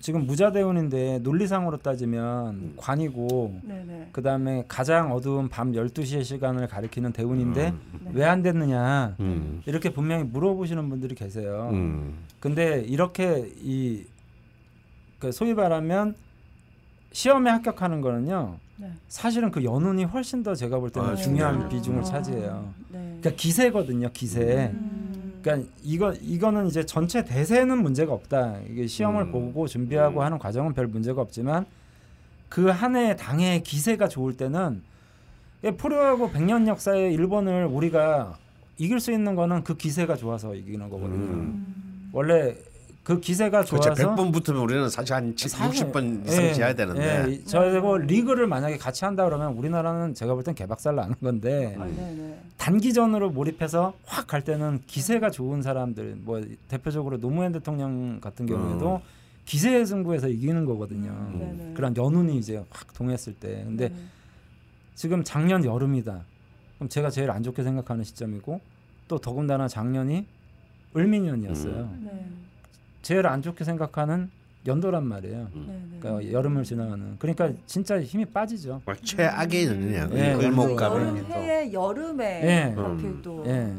지금 무자대운인데 논리상으로 따지면 음. 관이고 네네. 그다음에 가장 어두운 밤 12시의 시간을 가리키는 대운인데 음. 왜안 됐느냐 음. 이렇게 분명히 물어보시는 분들이 계세요. 음. 근데 이렇게 이그 소위 말하면 시험에 합격하는 거는요. 네. 사실은 그 연운이 훨씬 더 제가 볼 때는 아, 중요한 중요해요. 비중을 아, 차지해요. 네. 그러니까 기세거든요, 기세. 음. 그러니까 이거 이거는 이제 전체 대세는 문제가 없다. 이게 시험을 음. 보고 준비하고 음. 하는 과정은 별 문제가 없지만 그 한 해 당해의 기세가 좋을 때는 예, 프로하고 100년 역사의 일본을 우리가 이길 수 있는 거는 그 기세가 좋아서 이기는 거거든요. 음. 원래 그 기세가 그렇죠. 좋아서 100번 붙으면 우리는 사실 한 7, 사실- 60번 이상 예, 지어야 되는데. 예, 저거 리그를 만약에 같이 한다 그러면 우리나라는 제가 볼 땐 개박살 나는 건데 아, 네네. 단기전으로 몰입해서 확 갈 때는 기세가 좋은 사람들 뭐 대표적으로 노무현 대통령 같은 경우에도 음. 기세 승부에서 이기는 거거든요. 음, 네네. 그런 연운이 이제 확 동했을 때. 근데 네네. 지금 작년 여름이다. 그럼 제가 제일 안 좋게 생각하는 시점이고 또 더군다나 작년이 을민년이었어요. 네. 제일 안 좋게 생각하는 연도란 말이에요. 네네. 그러니까 여름을 지나가는. 그러니까 진짜 힘이 빠지죠. 막 최악의 을목가 여름, 여름 해에 여름에 예. 하필 또 예.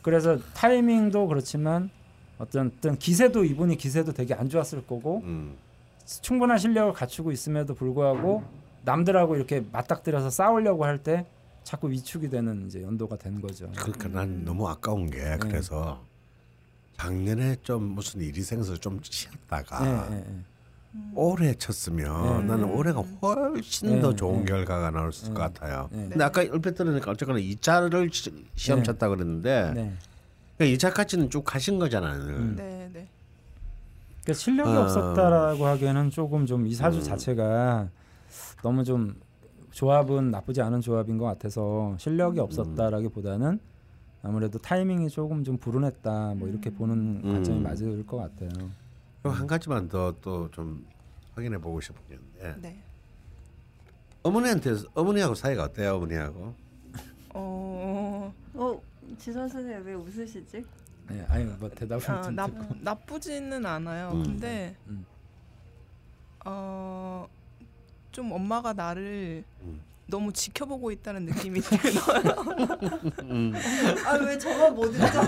그래서 타이밍도 그렇지만 어떤 어떤 기세도 이분이 기세도 되게 안 좋았을 거고 음. 충분한 실력을 갖추고 있음에도 불구하고 남들하고 이렇게 맞닥뜨려서 싸우려고 할 때 자꾸 위축이 되는 이제 연도가 된 거죠. 그러니까 난 너무 아까운 게 네. 그래서 작년에 좀 무슨 일이 생겨서 좀 쉬었다가 예, 예, 예. 올해 쳤으면 네. 나는 올해가 훨씬 네, 더 좋은 네. 결과가 나올 것 네. 같아요. 네. 근데 아까 얼핏 들으니까 어쨌거나 2차를 시험 네. 쳤다 그랬는데 네. 그러니까 2차까지는 쭉 가신 거잖아요. 음. 네, 네. 그러니까 실력이 어. 없었다라고 하기에는 조금 좀 이 사주 음. 자체가 너무 좀 조합은 나쁘지 않은 조합인 것 같아서 실력이 음. 없었다라기보다는 아무래도 타이밍이 조금 좀 불운했다 뭐 이렇게 보는 음. 관점이 맞을 것 같아요. 한 가지만 더 또 좀 확인해 보고 싶은 게 있는데 네. 어머니한테 어머니하고 사이가 어때요? 어머니하고 어, 어 지선 선생님 왜 웃으시지? 네, 아니 뭐 대답을 아, 좀 나, 듣고. 나쁘지는 않아요. 음. 근데 음. 어, 좀 엄마가 나를 음. 너무 지켜보고 있다는 느낌이 들어요. 음. 아왜 저만 못 듣죠?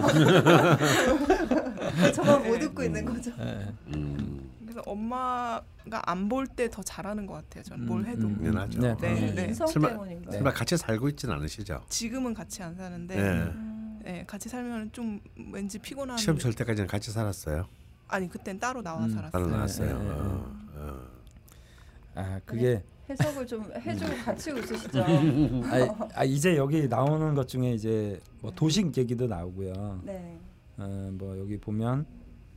왜 저만 못 듣고 있는 거죠? 예. 음. 그래서 엄마가 안 볼 때 더 잘하는 것 같아요. 저는 뭘 음, 해도. 음, 당연하죠. 네, 네. 네. 인성 설마- 때문인가요? 네. 설마 같이 살고 있지는 않으시죠? 지금은 같이 안 사는데 네. 음. 네, 같이 살면 좀 왠지 피곤한. 시험 칠 때까지는 같이 살았어요. 아니 그땐 따로 나와 음. 살았어요. 따로 네, 나왔어요. 네, 네, 어, 어. 아 그게 해석을 좀 해주고 같이 웃으시죠. 아, 아 이제 여기 나오는 것 중에 이제 뭐 도식 얘기도 나오고요. 네. 어, 뭐 여기 보면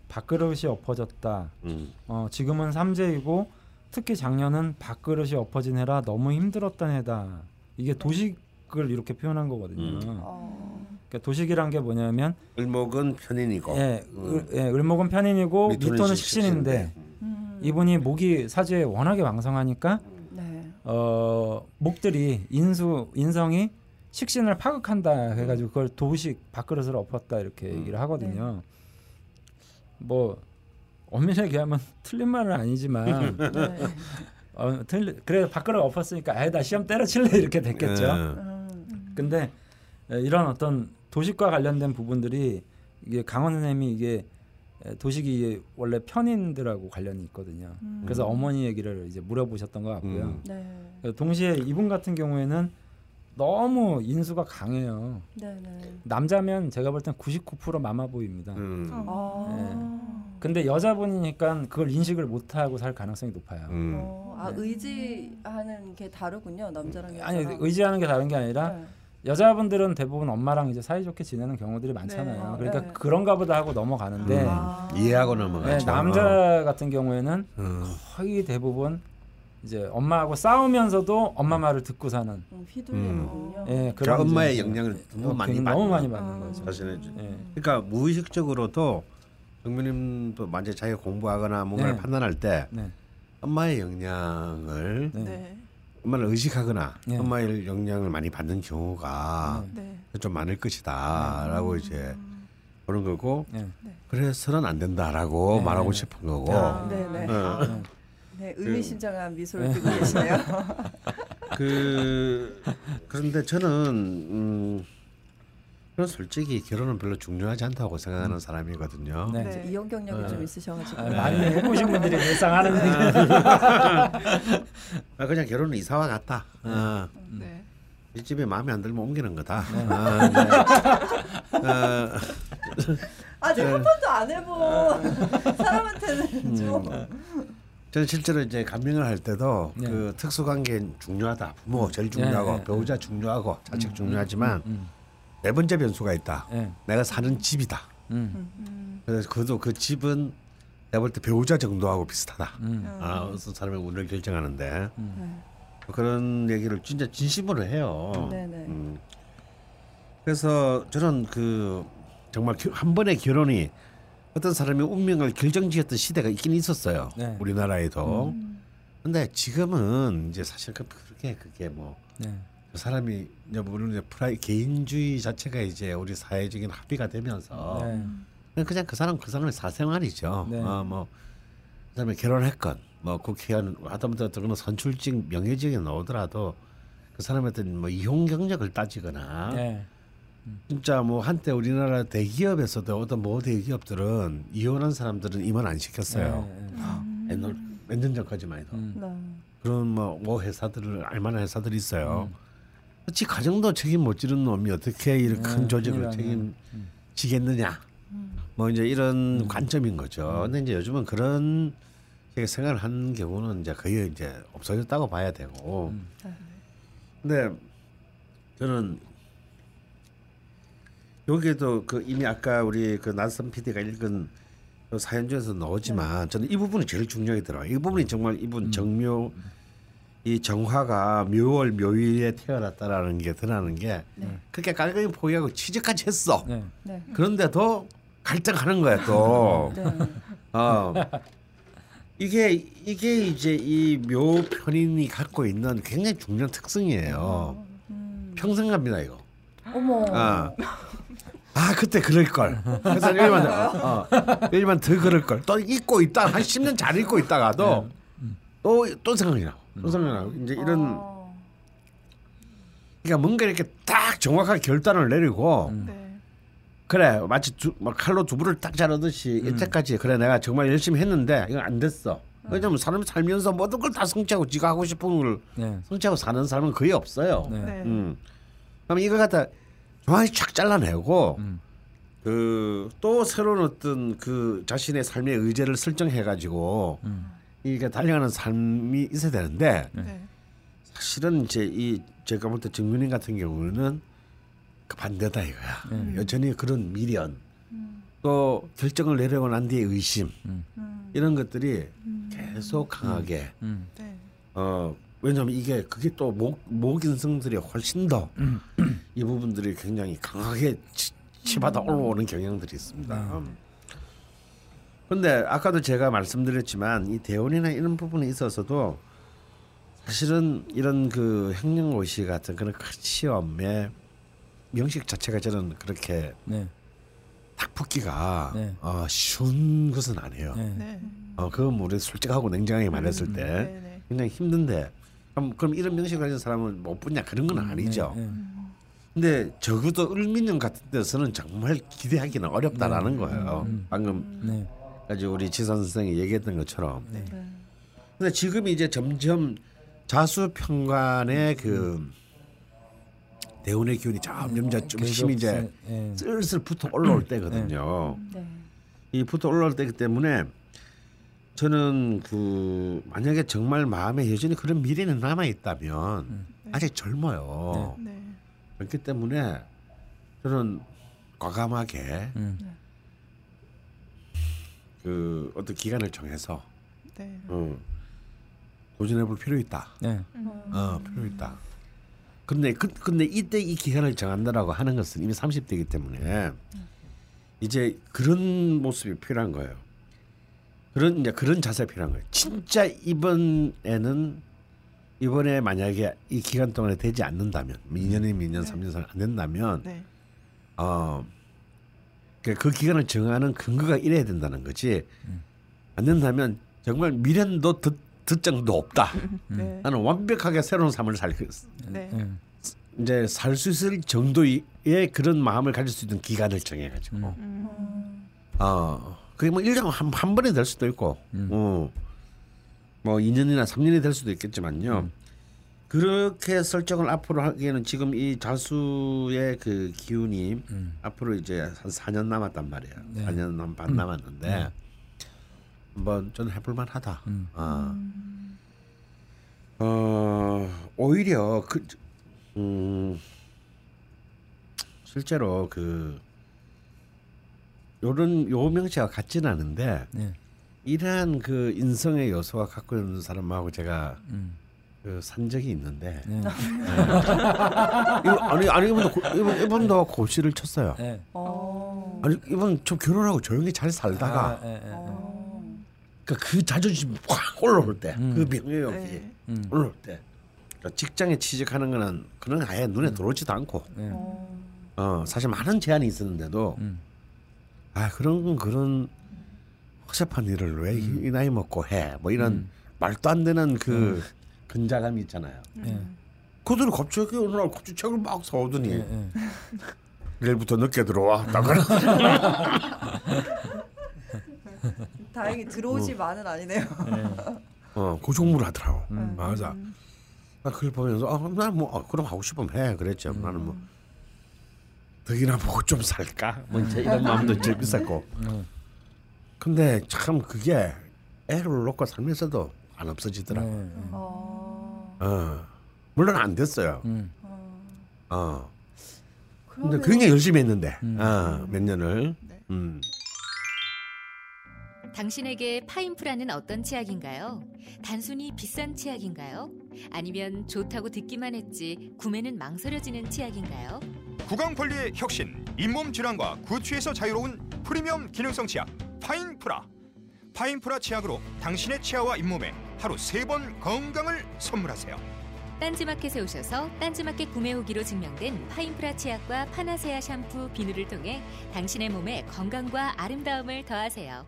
밥그릇이 엎어졌다. 음. 어, 지금은 삼재이고 특히 작년은 밥그릇이 엎어진 해라 너무 힘들었던 해다. 이게 도식을 이렇게 표현한 거거든요. 음. 어. 그러니까 도식이란 게 뭐냐면 을목은 편인이고 예, 음. 을, 예, 을목은 편인이고 미토는 미토는 식신인데. 음. 이분이 목이 사주에 워낙에 왕성하니까 네. 어 목들이 인수 인성이 식신을 파극한다 해가지고 그걸 도식 밥그릇을 엎었다 이렇게 음. 얘기를 하거든요. 뭐 엄밀히 얘기하면 틀린 말은 아니지만 네. 어, 틀리, 그래 밥그릇 엎었으니까 아예 나 시험 때려칠래 이렇게 됐겠죠. 예. 음. 근데 에, 이런 어떤 도식과 관련된 부분들이 이게 강원 선생님이 이게 에, 도식이 원래 편인들하고 관련이 있거든요. 음. 그래서 어머니 얘기를 이제 물어보셨던 것 같고요. 음. 네. 그 동시에 이분 같은 경우에는 너무 인수가 강해요. 네. 네. 남자면 제가 볼 땐 99% 마마보입니다. 음. 아. 근데 여자분이니까 그걸 인식을 못하고 살 가능성이 높아요. 음. 어, 아 의지하는 게 다르군요 남자랑 여자랑. 아니 의지하는 게 다른 게 아니라 네. 여자분들은 대부분 엄마랑 이제 사이좋게 지내는 경우들이 많잖아요. 네. 그러니까 네. 그런가 보다 하고 넘어가는데 음. 아. 이해하고 네, 넘어가죠. 남자 같은 경우에는 어. 거의 대부분 이제 엄마하고 싸우면서도 엄마 말을 듣고 사는 음, 휘둘리는군요. 예, 그 그런 엄마의 영향을 너무 어, 많이 굉장히 받는 너무 많이 거죠. 받는 거죠. 자신의 주- 예. 그러니까 무의식적으로도 정민님도 만약 자기가 공부하거나 뭔가를 네. 판단할 때 네. 엄마의 영향을 네. 네. 엄마를 의식하거나 네. 엄마의 영향을 많이 받는 경우가 네. 좀 많을 것이다라고 이제 보는 거고 네. 그래서는 안 된다라고 네. 말하고 싶은 거고 아. 네네. 어. 네. 네, 의미심장한 미소를 띠고 계시네요. 그 그런데 저는 음, 저는 솔직히 결혼은 별로 중요하지 않다고 생각하는 사람이거든요. 네. 네. 이혼 경력이 네. 좀 있으셔가지고. 아, 많이 해보신 분들이 늘상 하는 얘기. 아, 그냥 결혼은 이사와 같다. 어, 네. 이 집에 마음에 안 들면 옮기는 거다. 네. 아, 네. 어, 아직 한 번도 안 해본 사람한테는 좀. 저는 실제로 이제 감명을 할 때도 네. 그 특수관계 중요하다. 부모 제일 중요하고 네, 네, 배우자 중요하고 자식 중요하지만 음, 네 번째 변수가 있다. 네. 내가 사는 집이다. 음. 음. 그래서 그도 그 집은 내가 볼 때 배우자 정도하고 비슷하다. 음. 아, 어떤 사람의 운을 결정하는데 음. 그런 얘기를 진짜 진심으로 해요. 네네. 음. 그래서 저는 그 정말 겨- 한 번의 결혼이 어떤 사람의 운명을 결정지었던 시대가 있긴 있었어요. 네. 우리나라에도. 근데 지금은 이제 사실 그- 그렇게 그게 뭐 네. 그 사람이 이제 물론 이제 프라이 개인주의 자체가 이제 우리 사회적인 합의가 되면서 네. 그냥 그 사람 그 사람의 사생활이죠. 네. 어, 뭐 그다음에 결혼했건 뭐 국회의원 하다못해 그거는 선출직 명예직에 나오더라도 그 사람의 어떤 뭐 이혼 경력을 따지거나 네. 진짜 뭐 한때 우리나라 대기업에서도 어떤 모 대기업들은 이혼한 사람들은 임원 안 시켰어요. 네. 옛날 몇년 전까지만 해도 음. 네. 그런 뭐, 뭐 회사들을 알만한 회사들이 있어요. 지 가정도 책임 못 지는 놈이 어떻게 이런 큰 네, 조직을 큰일이라네. 책임지겠느냐. 뭐 이제 이런 관점인 거죠. 근데 이제 요즘은 그런 생각을 하는 경우는 이제 거의 이제 없어졌다고 봐야 되고. 근데 저는 여기에도 그 이미 아까 우리 그 나선 PD가 읽은 그 사연 중에서 나오지만 저는 이 부분이 제일 중요하게 들어요. 이 부분이 정말 이분 정묘 이 정화가 묘월 묘일에 태어났다라는 게 드러나는 게 그렇게 깔끔히 포기하고 취직까지 했어. 네. 네. 그런데도 갈등하는 거야 또. 네. 어. 이게 이게 이제 이 묘 편인이 갖고 있는 굉장히 중요한 특성이에요. 평생 갑니다 이거. 어머. 아, 아 그때 그럴 걸. 그래서 일만 더, 어, 일만 더 그럴 걸. 또 잊고 있다 한 10년 잘 잊고 있다가도 또또 생각이 나. 나. 이제 이런 어. 그러니까 뭔가 이렇게 딱 정확하게 결단을 내리고 네. 그래 마치 두, 막 칼로 두부를 딱 자르듯이 이때까지 그래 내가 정말 열심히 했는데 이건 안 됐어. 왜냐면 사람이 살면서 모든 걸 다 성취하고 지가 하고 싶은 걸 네. 성취하고 사는 사람은 거의 없어요. 네. 네. 음. 그럼 이거 갖다 정확히 쫙 잘라내고 음. 그또 새로운 어떤 그 자신의 삶의 의제를 설정해 가지고 음. 이게 달려가는 삶이 있어야 되는데 네. 사실은 이제 이 제가 볼 때 정윤인 같은 경우는 그 반대다 이거야. 네. 여전히 그런 미련 또 결정을 내려고 난 뒤에 의심 음. 이런 것들이 계속 강하게 음. 네. 어 왜냐하면 이게 그게 또 목, 목인성들이 훨씬 더 이 부분들이 굉장히 강하게 치, 치받아 올라오는 경향들이 있습니다. 그런데 아까도 제가 말씀드렸지만 이 대원이나 이런 부분에 있어서도 사실은 이런 그 행령고시 같은 그런 큰 시험의 명식 자체가 저는 그렇게 네. 딱 붙기가 네. 어, 쉬운 것은 아니에요. 네. 네. 어, 그건 우리 솔직하고 냉정하게 말했을 때 네. 네. 굉장히 힘든데 그럼, 그럼 이런 명식을 가진 사람은 못 붙냐 그런 건 아니죠. 네. 네. 근데 적어도 을민년 같은 데서는 정말 기대하기는 어렵다라는 거예요. 음. 방금 네. 아주 우리 지선 선생이 얘기했던 것처럼. 네. 근데 지금 이제 점점 자수 평관의 그 대운의 기운이 점점 좀 힘이 이제 네. 슬슬 붙어 올라올 때거든요. 네. 이 붙어 올라올 때기 때문에 저는 그 만약에 정말 마음에 여전히 그런 미래는 남아 있다면 아직 젊어요. 네. 그렇기 때문에 저는 과감하게 음. 그 어떤 기간을 정해서 네. 어, 도전해볼 필요 있다. 네. 어, 필요 있다. 근데 그, 근데 이때 이 기간을 정한다라고 하는 것은 이미 30대이기 때문에 이제 그런 모습이 필요한 거예요. 그런 이제 그런 자세가 필요한 거예요. 진짜 이번에는 이번에 만약에 이 기간 동안에 되지 않는다면 2년이면 2년, 3년, 4년 안 된다면 네. 어, 그, 그 기간을 정하는 근거가 이래야 된다는 거지. 안 된다면 정말 미련도 듣, 듣정도 없다. 네. 나는 완벽하게 새로운 삶을 살 네. 네. 이제 살 수 있을 정도의 그런 마음을 가질 수 있는 기간을 정해가지고 음. 어 그게 뭐 1년 한, 한 번에 될 수도 있고 어, 뭐 2년이나 3년이 될 수도 있겠지만요 그렇게 설정을 앞으로 하기에는 지금 이 자수의 그 기운이 앞으로 이제 한 4년 남았단 말이에요 네. 4년 반 남았는데 한번 저는 해볼 만 하다 음. 어. 어 오히려 그 음, 실제로 그 요런 요 명시가 같지는 않은데 네. 이러한 그 인성의 요소가 갖고 있는 사람하고 제가 음. 그산 적이 있는데 네. 이분, 아니 아니 이분도 고- 이분 이분도 고시를 쳤어요. 네. 어. 아니 이분 좀 결혼하고 조용히 잘 살다가 아, 예, 예, 예. 어. 그러니까 그 자존심 확 올라올 때, 음. 그 명예욕이 네. 음. 올라올 때, 그러니까 직장에 취직하는 거는 그런 거 아예 눈에 들어오지도 않고, 네. 어. 어 사실 많은 제한이 있었는데도 음. 아 그런 그런 허접한 일을 왜 이 나이 먹고 해, 뭐 이런 음. 말도 안 되는 그 근자감이 있잖아요. 예. 그들이 갑자기 어느 날 갑자기 책을 막 사오더니 예, 예. 내일부터 늦게 들어와. 딱 그래. 다행히 들어오지만은 아니네요. 어 고종물 하더라고. 음. 맞아. 나 그걸 보면서 아, 나뭐 아, 그럼 하고 싶으면 해 그랬죠. 음. 나는 뭐 덕이나 보고 좀 살까 뭐 이제 이런 마음도 좀 있었고. 음. 근데 참 그게 애를 놓고 살면서도 안 없어지더라. 네, 고 네. 어. 어 물론 안 됐어요. 음. 어 근데 그러면 굉장히 열심히 했는데 음. 어 몇 년을. 네. 음. 당신에게 파인프라는 어떤 치약인가요? 단순히 비싼 치약인가요? 아니면 좋다고 듣기만 했지 구매는 망설여지는 치약인가요? 구강 관리의 혁신, 잇몸 질환과 구취에서 자유로운 프리미엄 기능성 치약 파인프라. 파인프라 치약으로 당신의 치아와 잇몸에 하루 세 번 건강을 선물하세요. 딴지마켓에 오셔서 딴지마켓 구매 후기로 증명된 파인프라 치약과 파나세아 샴푸, 비누를 통해 당신의 몸에 건강과 아름다움을 더하세요.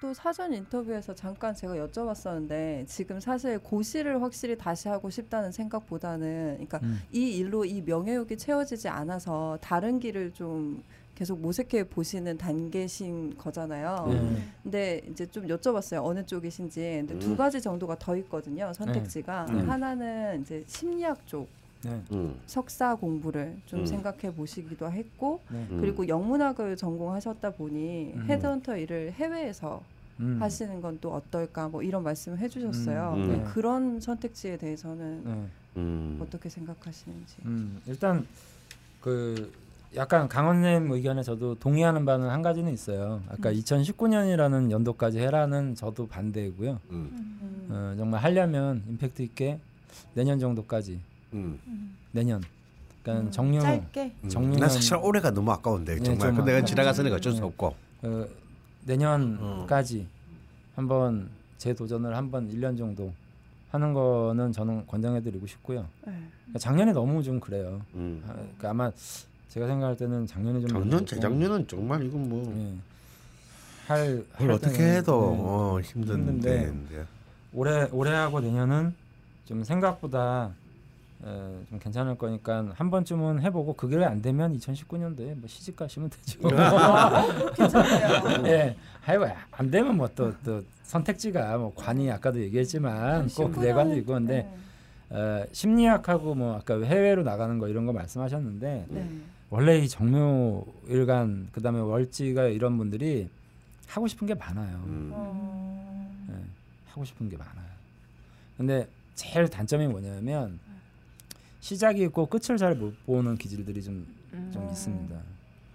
또 사전 인터뷰에서 잠깐 제가 여쭤봤었는데 지금 사실 고시를 확실히 다시 하고 싶다는 생각보다는 그러니까 음. 이 일로 이 명예욕이 채워지지 않아서 다른 길을 좀 계속 모색해 보시는 단계신 거잖아요. 네. 근데 이제 좀 여쭤봤어요 어느 쪽이신지. 근데 두 음. 가지 정도가 더 있거든요 선택지가 네. 하나는 이제 심리학 쪽 네. 음. 석사 공부를 좀 음. 생각해 보시기도 했고 네. 음. 그리고 영문학을 전공하셨다 보니 음. 헤드헌터 일을 해외에서 음. 하시는 건 또 어떨까 뭐 이런 말씀을 해주셨어요. 음. 네, 네. 그런 선택지에 대해서는 네. 음. 어떻게 생각하시는지. 음, 일단 그 약간 강원님 의견에 저도 동의하는 바는 한 가지는 있어요. 아까 음. 2019년이라는 연도까지 해라는 저도 반대고요. 음. 음. 어, 정말 하려면 임팩트 있게 내년 정도까지 음. 내년. 그러니까 음, 정유 짧게. 음. 정리는- 난 사실 올해가 너무 아까운데 네, 정말. 좀 근데 아까워. 지나갔으니까 어쩔 수 네. 없고. 어, 내년까지 한번 재도전을 한번 1년 정도 하는 거는 저는 권장해드리고 싶고요. 네. 작년에 너무 좀 그래요. 음. 아, 그러니까 아마 제가 생각할 때는 작년에 좀 작년 재작년은 정말 이건 뭐 예. 할, 뭘할 어떻게 해도 네. 어, 힘든데. 힘든데. 올해 올해하고 내년은 좀 생각보다 에, 좀 괜찮을 거니까 한 번쯤은 해보고 그게 안 되면 2019년도에 뭐 시집 가시면 되죠. 괜찮아요. 예, 아이고 안 되면 뭐 또 또 선택지가 뭐 관이 아까도 얘기했지만 꼭 내관도 있고 근데 네. 어, 심리학하고 뭐 아까 해외로 나가는 거 이런 거 말씀하셨는데 네. 원래 이 정묘 일간 그다음에 월지가 이런 분들이 하고 싶은 게 많아요. 음. 어. 예, 하고 싶은 게 많아요. 근데 제일 단점이 뭐냐면 시작이 있고 끝을 잘 못 보는 기질들이 좀, 좀 음. 있습니다.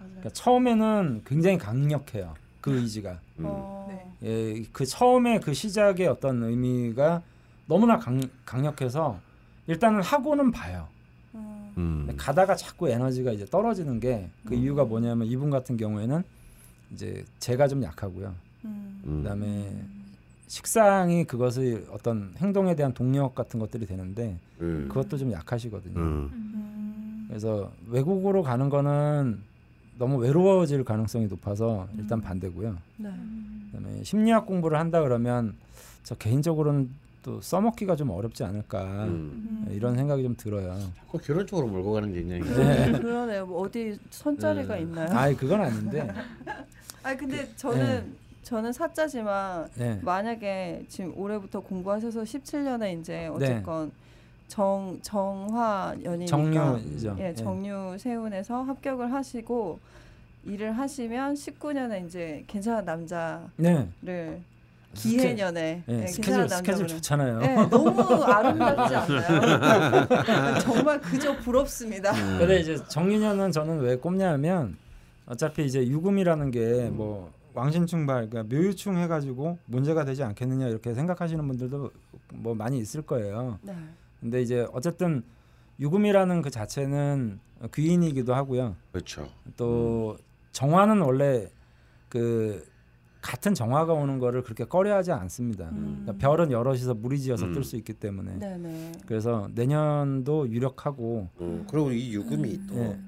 그러니까 처음에는 굉장히 강력해요. 그 의지가. 음. 어. 네. 예, 그 처음에 그 시작의 어떤 의미가 너무나 강, 강력해서 일단은 하고는 봐요. 음. 가다가 자꾸 에너지가 이제 떨어지는 게그 음. 이유가 뭐냐면 이분 같은 경우에는 이제 제가 좀 약하고요. 음. 음. 그다음에 식상이 그것을 어떤 행동에 대한 동력 같은 것들이 되는데 음. 그것도 좀 약하시거든요. 그래서 외국으로 가는 거는 너무 외로워질 가능성이 높아서 일단 음. 반대고요. 네. 그다음에 심리학 공부를 한다 그러면 저 개인적으로는 또 써먹기가 좀 어렵지 않을까 음. 음. 이런 생각이 좀 들어요. 그 결혼 쪽으로 몰고 가는 게 인연이. 네. 그러네요. 뭐 어디 선자리가 네. 있나요? 아이 그건 아닌데. 아 근데 저는 네. 저는 사자지만 네. 만약에 지금 올해부터 공부하셔서 17년에 이제 어쨌건 정 정화 연이니까 정류죠. 예, 정류 세운에서 합격을 하시고 일을 하시면 19년에 이제 괜찮은 남자를 네. 기해년에 예, 네, 스케줄 스케줄. 좋잖아요. 네, 너무 아름답지 않나요? 정말 그저 부럽습니다. 음. 근데 이제 정유년은 저는 왜 꼽냐면 어차피 이제 유금이라는 게뭐 왕신충발 그러니까 묘유충 해가지고 문제가 되지 않겠느냐 이렇게 생각하시는 분들도 뭐 많이 있을 거예요. 네. 근데 이제 어쨌든 유금이라는 그 자체는 귀인이기도 하고요. 그렇죠. 또 정화는 원래 그 같은 정화가 오는 거를 그렇게 꺼려하지 않습니다. 음. 그러니까 별은 여럿이서 무리지어서 음. 뜰수 있기 때문에 네네. 그래서 내년도 유력하고 음, 그리고 이 유금이 또 예.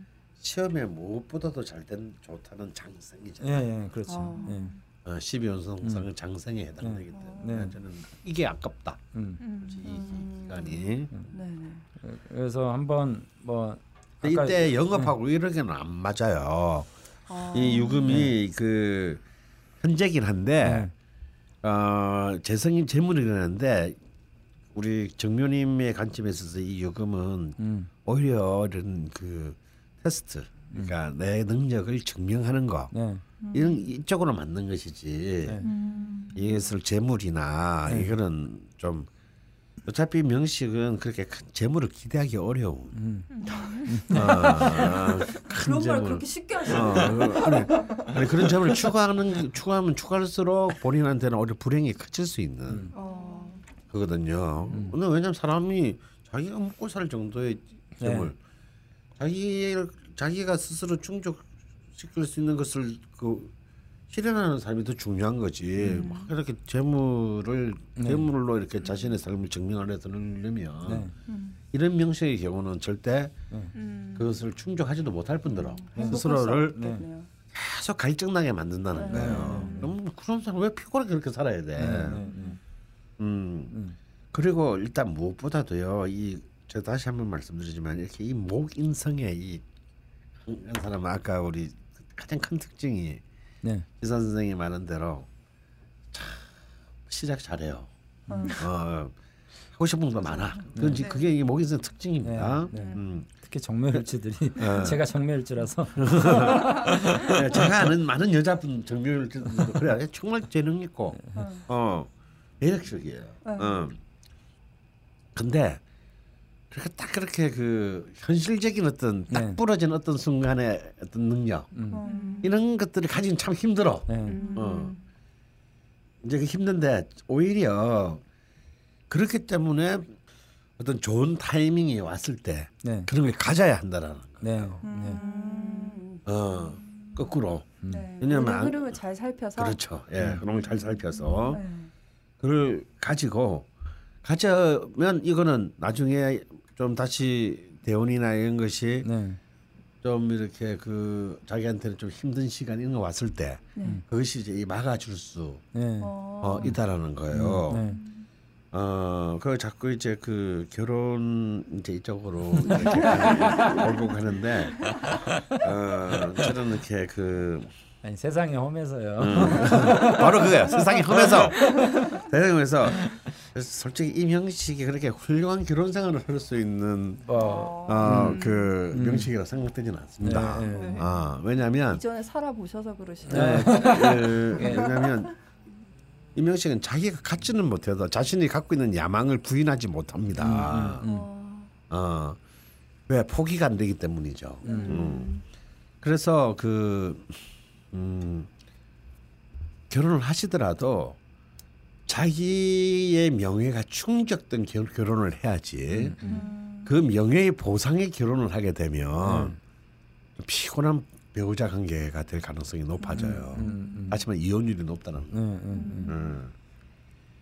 시험에 무엇보다도 잘된 좋다는 예, 장생이잖아요. 예, 그렇죠. 어. 예. 어, 12연성상은 장생에 해당되기 때문에 네. 저는 이게 아깝다. 음. 음. 이 기간이. 네네. 그래서 한번 뭐 이때 영업하고 이러기는 안 맞아요. 아, 이 유금이 그 현재긴 한데 네. 어, 재성인 재물이긴 한데 우리 정묘님의 관점에 있어서 이 유금은 음. 오히려 이런 그 테스트 그러니까 내 능력을 증명하는 거 네. 이런 이쪽으로 맞는 것이지 네. 이것을 재물이나 네. 이거는 좀 어차피 명식은 그렇게 큰 재물을 기대하기 어려운 음. 어, 큰 그런 말 재물 그렇게 쉽게 하시는 어, 아니, 아니 그런 재물을 추구하는 추구하면 추구할수록 본인한테는 오히려 불행이 커질 수 있는 음. 어. 거거든요. 근데 왜냐면 사람이 자기가 먹고 살 정도의 재물, 네. 자기 자기가 스스로 충족시킬 수 있는 것을 그 실현하는 삶이 더 중요한 거지. 막 이렇게 재물을 네. 재물로 이렇게 자신의 삶을 증명하려면 네. 이런 명식의 경우는 절대 음. 그것을 충족하지도 못할 뿐더러 행복할 스스로를. 계속 갈증나게 만든다는 거예요. 그럼 그런 사람 왜 피곤하게 그렇게 살아야 돼? 네. 네. 음. 음. 그리고 일단 무엇보다도요. 이 제가 다시 한번 말씀드리지만 이렇게 이 목인성의 이 한 사람은 아까 우리 가장 큰 특징이 네. 이사 선생이 말한 대로 참 시작 잘해요. 음. 어, 하고 싶은 거 많아. 그게 그게 이 목인성 특징입니다. 네, 네. 음. 특히 정묘일주들이 어. 제가 정묘일주라서 네, 제가 아는 많은 여자분 정묘일주도 그래 정말 재능 있고 어 매력적이에요. 어. 근데 그렇게 딱 그렇게 그 현실적인 어떤 딱 네. 부러진 어떤 순간의 어떤 능력 음. 이런 것들이 가지긴 참 힘들어. 네. 어. 이제 그 힘든데 오히려 그렇기 때문에 어떤 좋은 타이밍이 왔을 때 네. 그런 걸 가져야 한다라는 거. 네. 네. 음. 어 거꾸로 네. 왜냐면 흐름을 잘 살펴서 그렇죠. 예, 그런 걸잘 살펴서 네. 그걸 가지고 가져면 이거는 나중에 좀 다시 대원이나 이런 것이 네. 좀 이렇게 그 자기한테는 좀 힘든 시간 이런 거 왔을 때 네. 그것이 이제 이 막아줄 수 네. 어. 어, 있다라는 거예요. 네. 어, 그 자꾸 이제 그 결혼 이제 이쪽으로 이렇게 몰고 가는데 어, 저는 이렇게 그 아니 세상에 험해서요. 음. 바로 그거야. 세상이 험해서 세상이 험해서 솔직히 이 명식이 그렇게 훌륭한 결혼 생활을 할 수 있는 어. 어, 그 명식이라 생각되지는 않습니다. 네, 네. 아, 왜냐하면 이전에 살아보셔서 그러시죠. 네. 그, 왜냐하면 이 명식은 자기가 갖지는 못해도 자신이 갖고 있는 야망을 부인하지 못합니다. 음. 어. 어, 왜 포기가 안 되기 때문이죠. 음. 그래서 그 음, 결혼을 하시더라도 자기의 명예가 충족된 결, 결혼을 해야지. 음. 그 명예의 보상의 결혼을 하게 되면 피곤한 배우자 관계가 될 가능성이 높아져요. 음, 음. 하지만 이혼율이 높다는. 음.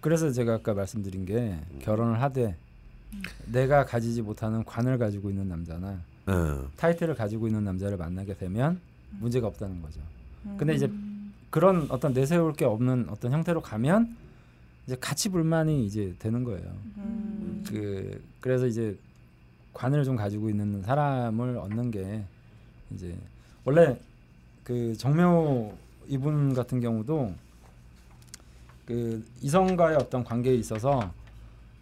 그래서 제가 아까 말씀드린 게 결혼을 하되 내가 가지지 못하는 관을 가지고 있는 남자나 어. 타이틀을 가지고 있는 남자를 만나게 되면 문제가 없다는 거죠. 근데 이제 그런 어떤 내세울 게 없는 어떤 형태로 가면 이제 가치 불만이 이제 되는 거예요. 음. 그 그래서 이제 관을 좀 가지고 있는 사람을 얻는 게 이제 원래 그 정묘 이분 같은 경우도 그 이성과의 어떤 관계에 있어서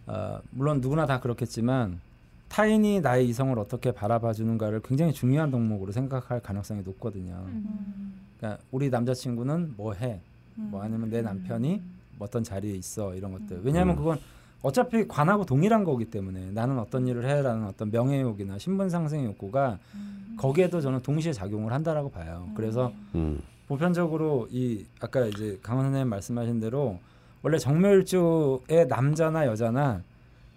어, 물론 누구나 다 그렇겠지만 타인이 나의 이성을 어떻게 바라봐 주는가를 굉장히 중요한 덕목으로 생각할 가능성이 높거든요. 음. 그러니까 우리 남자친구는 뭐 해? 뭐 아니면 내 남편이 어떤 자리에 있어 이런 것들. 왜냐하면 음. 그건 어차피 관하고 동일한 거기 때문에 나는 어떤 일을 해라는 어떤 명예욕이나 신분 상승의 욕구가 거기에도 저는 동시에 작용을 한다라고 봐요. 그래서 음. 보편적으로 이 아까 이제 강원 선생님 말씀하신 대로 원래 정묘일주의 남자나 여자나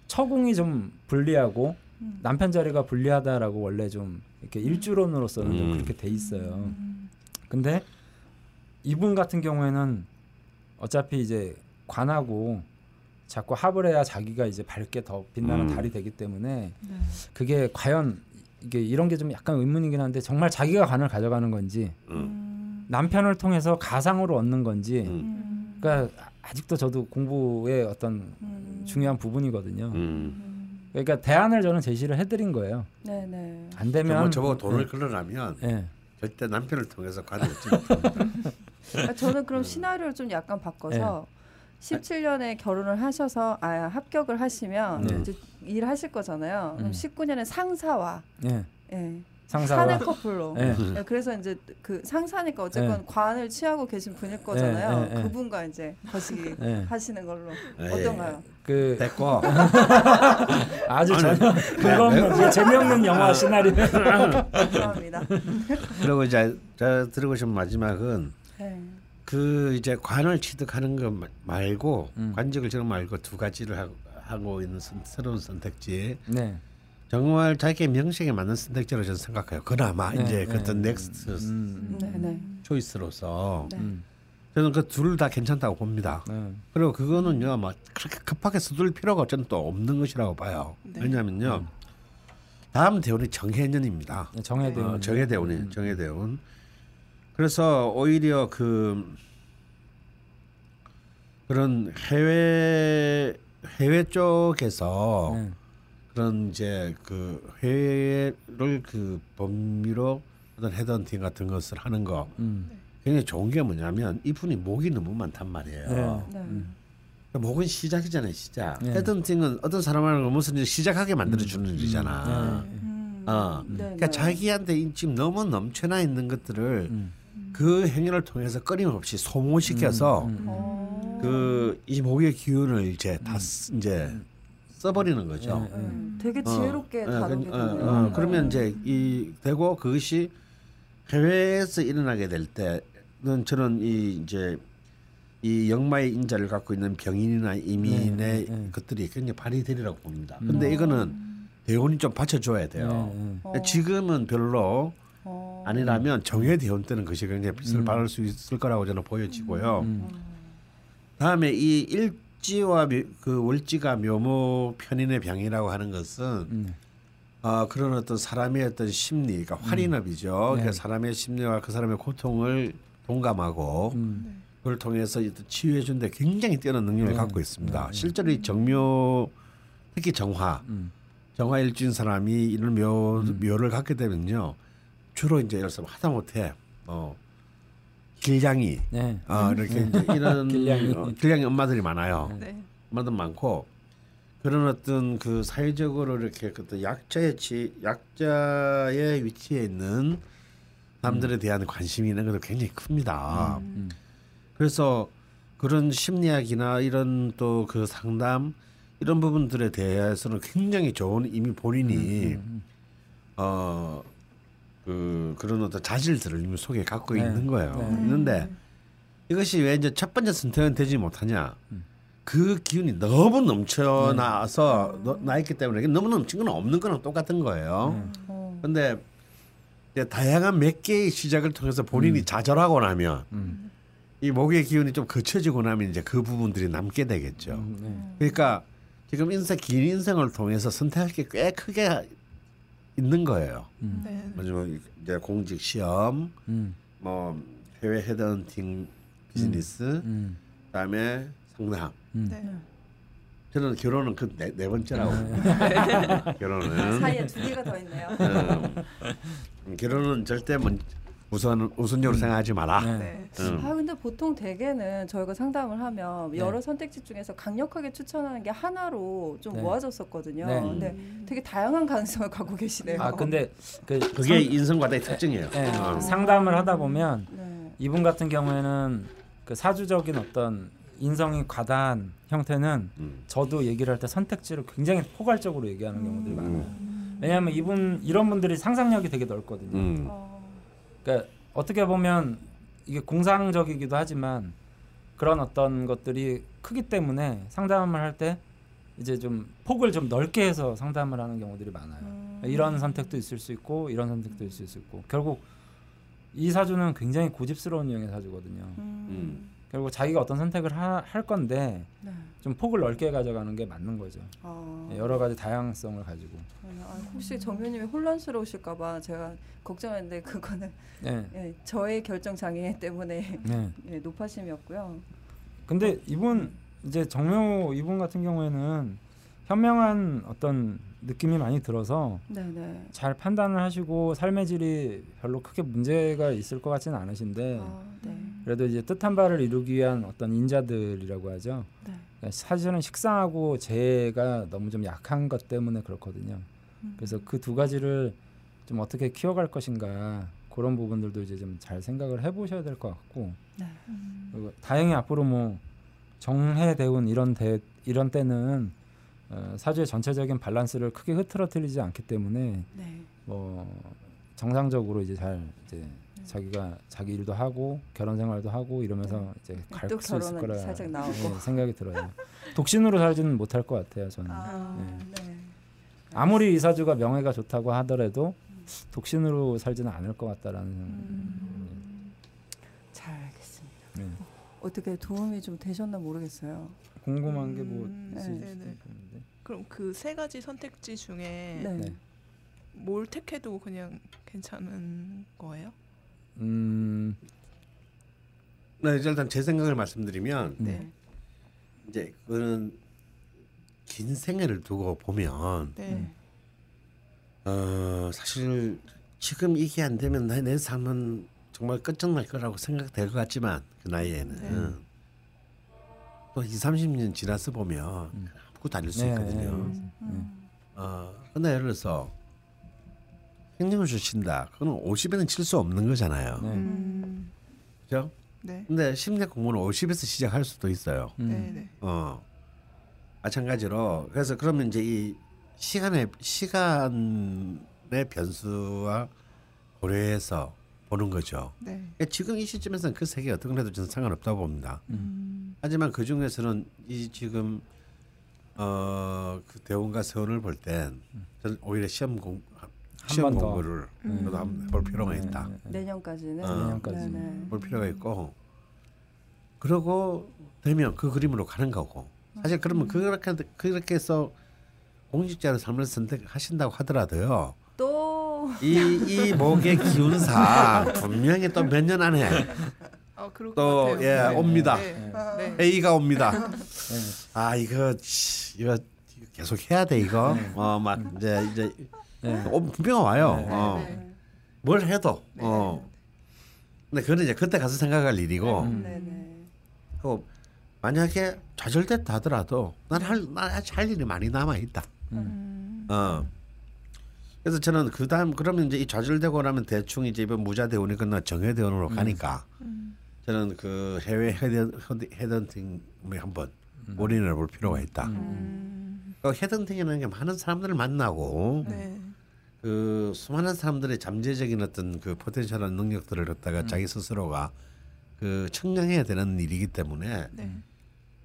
처공이 좀 불리하고 남편 자리가 불리하다라고 원래 좀 이렇게 일주론으로서는 좀 음. 그렇게 돼 있어요. 근데 이분 같은 경우에는 어차피 이제 관하고 자꾸 합을 해야 자기가 이제 밝게 더 빛나는 음. 달이 되기 때문에 네. 그게 과연 이게 이런 게 좀 약간 의문이긴 한데 정말 자기가 관을 가져가는 건지 음. 남편을 통해서 가상으로 얻는 건지 음. 그러니까 아직도 저도 공부의 어떤 중요한 부분이거든요. 음. 그러니까 대안을 저는 제시를 해드린 거예요. 네 네. 안 저거 되면 저보고 돈을 네. 끌어라면 예. 절대 남편을 통해서 관을 얻지 못합니다. 아, 저는 그럼 시나리오를 좀 약간 바꿔서 17년에 결혼을 하셔서 아 합격을 하시면 네. 이제 일하실 거잖아요. 그럼 음. 19년에 상사와 예. 예. 상사와 사내 커플로. 예. 예, 그래서 이제 그 상사니까 어쨌건 네. 관을 취하고 계신 분일 거잖아요. 네, 네, 네. 그분과 이제 거시기 네. 하시는 걸로 예. 어떤가요? 그 됐고 아주 아니, 전혀 그거 없는 그 재미없는 영화 시나리오. 감사합니다. 그리고 이제 저 들고 싶은 마지막은 네. 그 이제 관을 취득하는 것 마- 말고 음. 관직을 지금 말고 두 가지를 하고, 하고 있는 선, 새로운 선택지 네. 정말 자기의 명식에 맞는 선택지로 저는 생각해요. 그나마 네, 이제 네. 그 어떤 next 음. 네네. choice로서 네. 음. 저는 그 둘 다 괜찮다고 봅니다. 네. 그리고 그거는요, 막 그렇게 급하게 서둘 필요가 저는 또 없는 것이라고 봐요. 네. 왜냐하면요, 다음 대운이 정해년입니다. 네, 정해대운. 어, 정해대운이 음. 정해대운. 그래서 오히려 그 그런 해외 해외 쪽에서 네. 그런 이제 그 해외를 그 범위로 어떤 헤드헌팅 같은 것을 하는 거 음. 굉장히 좋은 게 뭐냐면 이분이 목이 너무 많단 말이에요. 네. 네. 음. 그러니까 목은 시작이잖아요, 시작. 네. 헤드헌팅은 어떤 사람을 무슨 일 시작하게 만들어 주는 일이잖아. 네. 음. 어. 네, 그러니까 네. 자기한테 이- 지금 너무 넘쳐나 있는 것들을 음. 그 행위를 통해서 끊임없이 소모시켜서 음. 음. 어. 그이 목의 기운을 이제 다 쓰- 이제 써버리는 거죠. 네. 음, 되게 어, 지혜롭게 어, 다루게 그- 되네요. 어, 어, 그러면 이제 이 되고 그것이 해외에서 일어나게 될 때는 저는 이 이제 이 역마의 인자를 갖고 있는 병인이나 이민의 네, 네. 것들이 굉장히 발휘되리라고 봅니다. 음. 근데 이거는 대운이 좀 받쳐줘야 돼요. 네, 네. 어. 지금은 별로 어. 아니라면 정해 대운 때는 그것이 굉장히 빛을 음. 발할 수 있을 거라고 저는 보여지고요. 음. 다음에 이 일지와 묘- 그 월지가 묘모 편인의 병이라고 하는 것은 음. 어, 그런 어떤 사람의 어떤 심리, 그러니까 활인업이죠. 네. 그러니까 사람의 심리와 그 사람의 고통을 동감하고 음. 그걸 통해서 치유해 주는데 굉장히 뛰어난 능력을 네. 갖고 있습니다. 네. 실제로 이 정묘 특히 정화 음. 정화 일주인 사람이 이런 묘 묘를 갖게 되면요 주로 이제 예를 들어서 하다 못해 어 길냥이 네. 아 이렇게 이제 이런 길냥이. 어, 길냥이 엄마들이 많아요. 네. 엄마들 많고 그런 어떤 그 사회적으로 이렇게 그 어떤 약자의 치 약자의 위치에 있는 남들에 대한 관심이 있는 것도 굉장히 큽니다. 음. 그래서 그런 심리학이나 이런 또 그 상담 이런 부분들에 대해서는 굉장히 좋은 이미 본인이 음. 어 그 그런 어떤 자질들을 이미 속에 갖고 네. 있는 거예요. 네. 있는데 이것이 왜 이제 첫 번째 선택은 되지 못하냐? 음. 그 기운이 너무 넘쳐나서 네. 너- 나 있기 때문에 너무 넘친 건 없는 거랑 똑같은 거예요. 음. 어. 근데 이제 다양한 몇 개의 시작을 통해서 본인이 좌절하고 나면 음. 이 목의 기운이 좀 거쳐지고 나면 이제 그 부분들이 남게 되겠죠. 음. 네. 그러니까 지금 인생 긴 인생을 통해서 선택할 게 꽤 크게 있는 거예요. 음. 네. 뭐 이제 공직 시험, 음. 뭐 해외 헤드헌팅 비즈니스, 음. 그다음에 상담. 음. 네. 저는 결혼은 그네 네 번째라고 봅니다. 결혼은 사이에 두 개가 더 있네요. 음, 결혼은 절대 뭐 우선 우선적으로 생각하지 마라. 네. 네. 음. 아 근데 보통 대개는 저희가 상담을 하면 네. 여러 선택지 중에서 강력하게 추천하는 게 하나로 좀 네. 모아졌었거든요. 네. 근데 되게 다양한 가능성을 갖고 계시네요. 아 근데 그 그게 인성과의 특징이에요. 네, 어. 상담을 하다 보면 네. 이분 같은 경우에는 그 사주적인 어떤 인성이 과다한 형태는 음. 저도 얘기를 할 때 선택지를 굉장히 포괄적으로 얘기하는 경우들이 많아요. 음. 왜냐하면 이분 이런 분들이 상상력이 되게 넓거든요. 음. 어, 그러니까 어떻게 보면 이게 공상적이기도 하지만 그런 어떤 것들이 크기 때문에 상담을 할 때 이제 좀 폭을 좀 넓게 해서 상담을 하는 경우들이 많아요. 음. 이런 선택도 있을 수 있고 이런 선택도 있을 수 있고 결국 이 사주는 굉장히 고집스러운 유형의 사주거든요. 음. 결국 자기가 어떤 선택을 하, 할 건데 네. 좀 폭을 넓게 가져가는 게 맞는 거죠. 아, 여러 가지 다양성을 가지고. 아, 혹시 정현님이 혼란스러우실까봐 제가 걱정했는데 그거는 네. 예, 저의 결정 장애 때문에 네. 예, 노파심이었고요. 근데 이분 이제 정묘 이분 같은 경우에는 현명한 어떤 느낌이 많이 들어서 네네. 잘 판단을 하시고 삶의 질이 별로 크게 문제가 있을 것 같지는 않으신데 아, 네. 그래도 이제 뜻한 바를 이루기 위한 어떤 인자들이라고 하죠. 네. 사실은 식상하고 재가 너무 좀 약한 것 때문에 그렇거든요. 음. 그래서 그 두 가지를 좀 어떻게 키워갈 것인가 그런 부분들도 이제 좀 잘 생각을 해보셔야 될 것 같고 네. 그리고 다행히 앞으로 뭐 정해 대운 이런 대 이런 때는 어, 사주의 전체적인 밸런스를 크게 흐트러뜨리지 않기 때문에 네. 뭐 정상적으로 이제 잘 이제 자기가 자기 일도 하고 결혼 생활도 하고 이러면서 이제 갈또수 있을 거라. 예, 생각이 들어요. 독신으로 살지는 못할 것 같아요 저는. 아, 네. 네. 아무리 이 사주가 명예가 좋다고 하더라도 독신으로 살지는 않을 것 같다라는 음. 잘 알겠습니다. 네. 어떻게 도움이 좀 되셨나 모르겠어요. 궁금한 게뭐 음, 있을 네네. 그럼 그 세 가지 선택지 중에 네. 네. 뭘 택해도 그냥 괜찮은 거예요? 음, 네, 일단 제 생각을 말씀드리면 네. 이제 그거는 긴 생애를 두고 보면 네. 어 사실 지금 이게 안 되면 내, 내 삶은 정말 끝장날 거라고 생각될 것 같지만 그 나이에는 네. 또 2, 30년 지나서 보면 음. 아무것도 아닐 수 네, 있거든요. 네. 음. 어, 근데 예를 들어서 행정을 주신다. 그건 50에는 칠 수 없는 거잖아요. 네. 음. 그죠? 네. 근데 심리 공부는 50에서 시작할 수도 있어요. 음. 네. 네. 어. 마찬가지로 그래서 그러면 이제 이 시간의 시간의 변수와 고려해서 보는 거죠. 네. 그러니까 지금 이 시점에서는 그 세계 어떤 거라도 저는 상관없다고 봅니다. 음. 하지만 그 중에서는 이 지금 어 그 대원과 세원을 볼 땐 저는 오히려 시험 공 시험. 공부를 음. 한번 볼 필요가 있다. 네, 네. 내년까지는. 어. 내년까지. 볼 필요가 있고 그러고 되면 그 그림으로 가는 거고 사실 그러면 그렇게 그렇게 해서 공직자로 삶을 선택하신다고 하더라도요 또 이 이 목의 기운상 분명히 또 몇 년 안에 아, 그럴 것또 같아요. 예 네. 옵니다 네. 네. A가 옵니다 네. 아 이거 씨, 이거 계속 해야 돼 이거 어막 이제 이제 네. 어, 분명 와요 네. 어. 네. 뭘 해도 네. 어 근데 그거는 이제 그때 가서 생각할 일이고 음. 그 만약에 좌절됐다 하더라도 난할난 아직 할 일이 많이 남아 있다. 음. 어. 그래서 저는 그 다음 그러면 이제 이 좌절되고 나면 대충 이제 이번 무자 대원이 끝나 정회 대원으로 가니까 음. 저는 그 해외 헤드 헤드헌팅에 한번 올인을 볼 필요가 있다. 음. 그 헤드헌팅이라는 게 많은 사람들을 만나고 네. 그 수많은 사람들의 잠재적인 어떤 그 potential한 능력들을 갖다가 자기 스스로가 그 측량해야 되는 일이기 때문에 네.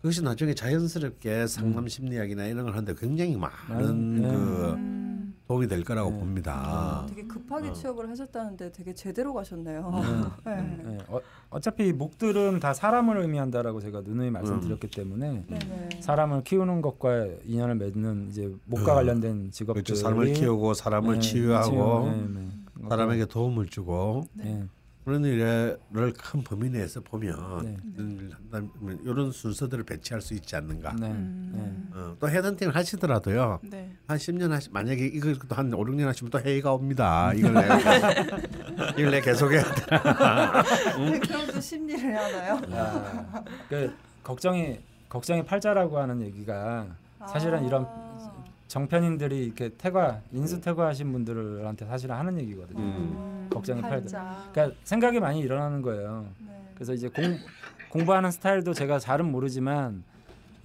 그것이 나중에 자연스럽게 상담 심리학이나 이런 걸 하는데 굉장히 많은 네. 그 음. 도움이 될 거라고 네. 봅니다. 되게 급하게 어. 취업을 하셨다는데 되게 제대로 가셨네요. 네. 네. 어, 어차피 목들은 다 사람을 의미한다라고 제가 누누이 말씀드렸기 때문에 네네. 사람을 키우는 것과 인연을 맺는 이제 목과 어. 관련된 직업들이 그렇죠. 사람을 키우고 사람을 네, 치유하고 치유, 네, 네. 사람에게 도움을 주고 네. 그런 일을 큰 범위 내에서 보면 네. 이런 한다면 이런 순서들을 배치할 수 있지 않는가. 네. 음. 어, 또 헤드헌팅을 하시더라도요. 네. 한 10년 하시 만약에 이걸 또한 5, 6년 하시면 또 회의가 옵니다. 이걸 내 이걸 내 계속해야 돼. 그럼 또 심리를 하나요? 네. 아, 그 걱정이 걱정이 팔자라고 하는 얘기가 사실은 이런 아. 정편인들이 이렇게 퇴과 인수 퇴과하신 분들한테 사실은 하는 얘기거든요. 음. 걱정이 팔자. 팔자. 그러니까 생각이 많이 일어나는 거예요. 네. 그래서 이제 공 공부하는 스타일도 제가 잘은 모르지만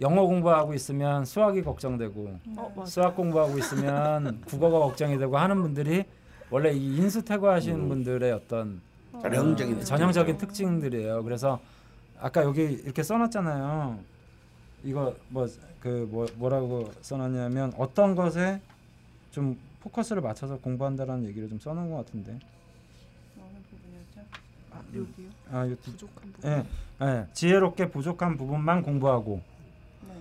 영어 공부하고 있으면 수학이 걱정되고 어, 맞아. 수학 공부하고 있으면 국어가 걱정이 되고 하는 분들이 원래 이 인수태고하시는 분들의 어떤 전형적인 어, 전형적인 특징들이에요. 그래서 아까 여기 이렇게 써놨잖아요. 이거 뭐 그 뭐, 뭐라고 써놨냐면 어떤 것에 좀 포커스를 맞춰서 공부한다라는 얘기를 좀 써놓은 것 같은데. 어느 부분이었죠? 아 여기요. 아 이거 부족한 부분. 예, 예, 지혜롭게 부족한 부분만 공부하고 네.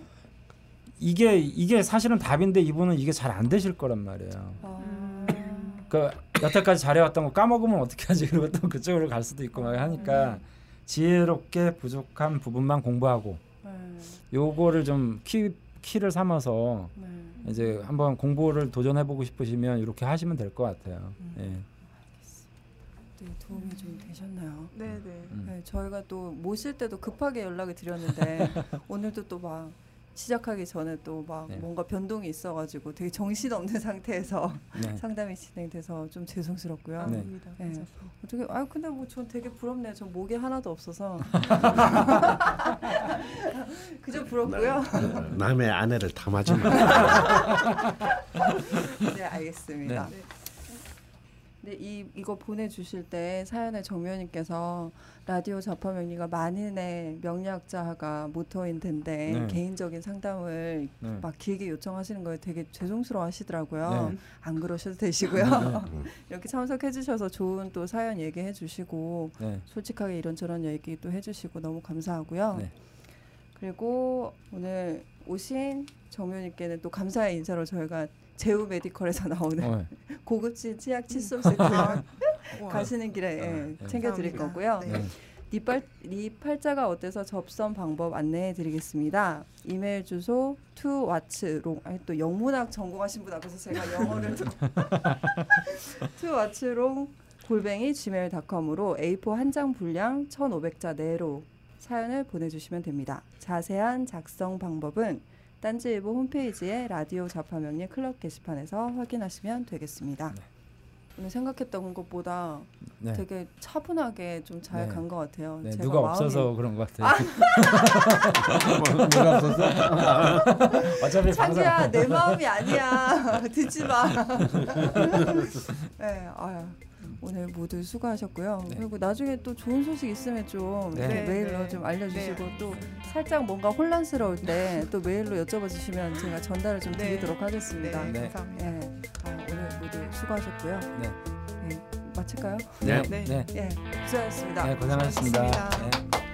이게 이게 사실은 답인데 이분은 이게 잘 안 되실 거란 말이에요. 아, 그 여태까지 잘해왔던 거 까먹으면 어떻게 하지? 그리고 또 그쪽으로 갈 수도 있고 막 하니까 지혜롭게 부족한 부분만 공부하고 네. 요거를 좀 키, 키를 삼아서 네. 이제 한번 공부를 도전해보고 싶으시면 이렇게 하시면 될 것 같아요. 예. 네, 도움이 좀 되셨나요? 네네. 음. 네, 저희가 또 모실 때도 급하게 연락을 드렸는데 오늘도 또막 시작하기 전에 또막 네. 뭔가 변동이 있어가지고 되게 정신 없는 상태에서 네. 상담이 진행돼서 좀 죄송스럽고요. 네. 네. 어떻게 아 근데 뭐 전 되게 부럽네요. 전 목이 하나도 없어서 그저 부럽고요. 남의 아내를 마. 네 알겠습니다. 네. 근데 이 이거 보내주실 때 사연의 정면님께서 라디오 자파 명리가 만인의 명리학자가 모토인 텐데 네. 개인적인 상담을 네. 막 길게 요청하시는 거에 되게 죄송스러워하시더라고요. 네. 안 그러셔도 되시고요. 이렇게 참석해주셔서 좋은 또 사연 얘기해주시고 네. 솔직하게 이런저런 얘기 또 해주시고 너무 감사하고요. 네. 그리고 오늘 오신 정묘님께는 또 감사의 인사로 저희가 제우 메디컬에서 나오는 어, 고급진 치약 칫솔 세트 우와. 가시는 길에 예, 네. 챙겨드릴. 거고요. 네. 네. 니팔, 니팔자가 어때서 접선 방법 안내해 드리겠습니다. 이메일 주소 투와츠롱 아니 또 영문학 전공하신 분 앞에서 제가 영어를 투와츠롱 골뱅이 gmail.com으로 A4 한 장 분량 1,500자 내로 사연을 보내주시면 됩니다. 자세한 작성 방법은 딴지일보 홈페이지에 라디오 자파명리 클럽 게시판에서 확인하시면 되겠습니다. 네. 오늘 생각했던 것보다 네. 되게 차분하게 좀잘 네. 간것 같아요. 네, 제가 누가 마음이- 없어서 그런 것 같아요. 누가 없었어? 어차피 창규야 내 마음이 아니야 듣지 마. 네, 아유, 오늘 모두 수고하셨고요. 네. 그리고 나중에 또 좋은 소식 있으면 좀 네. 네, 메일로 네. 좀 알려주시고 네. 또 살짝 뭔가 혼란스러울 때 또 메일로 여쭤봐 주시면 제가 전달을 좀 네. 드리도록 네, 하겠습니다. 네. 감사합니다. 아, 오늘 모두 수고하셨고요. 네. 네, 마칠까요? 네. 네. 네. 예, 고생하셨습니다. 네, 고생하셨습니다. 고생하셨습니다. 네.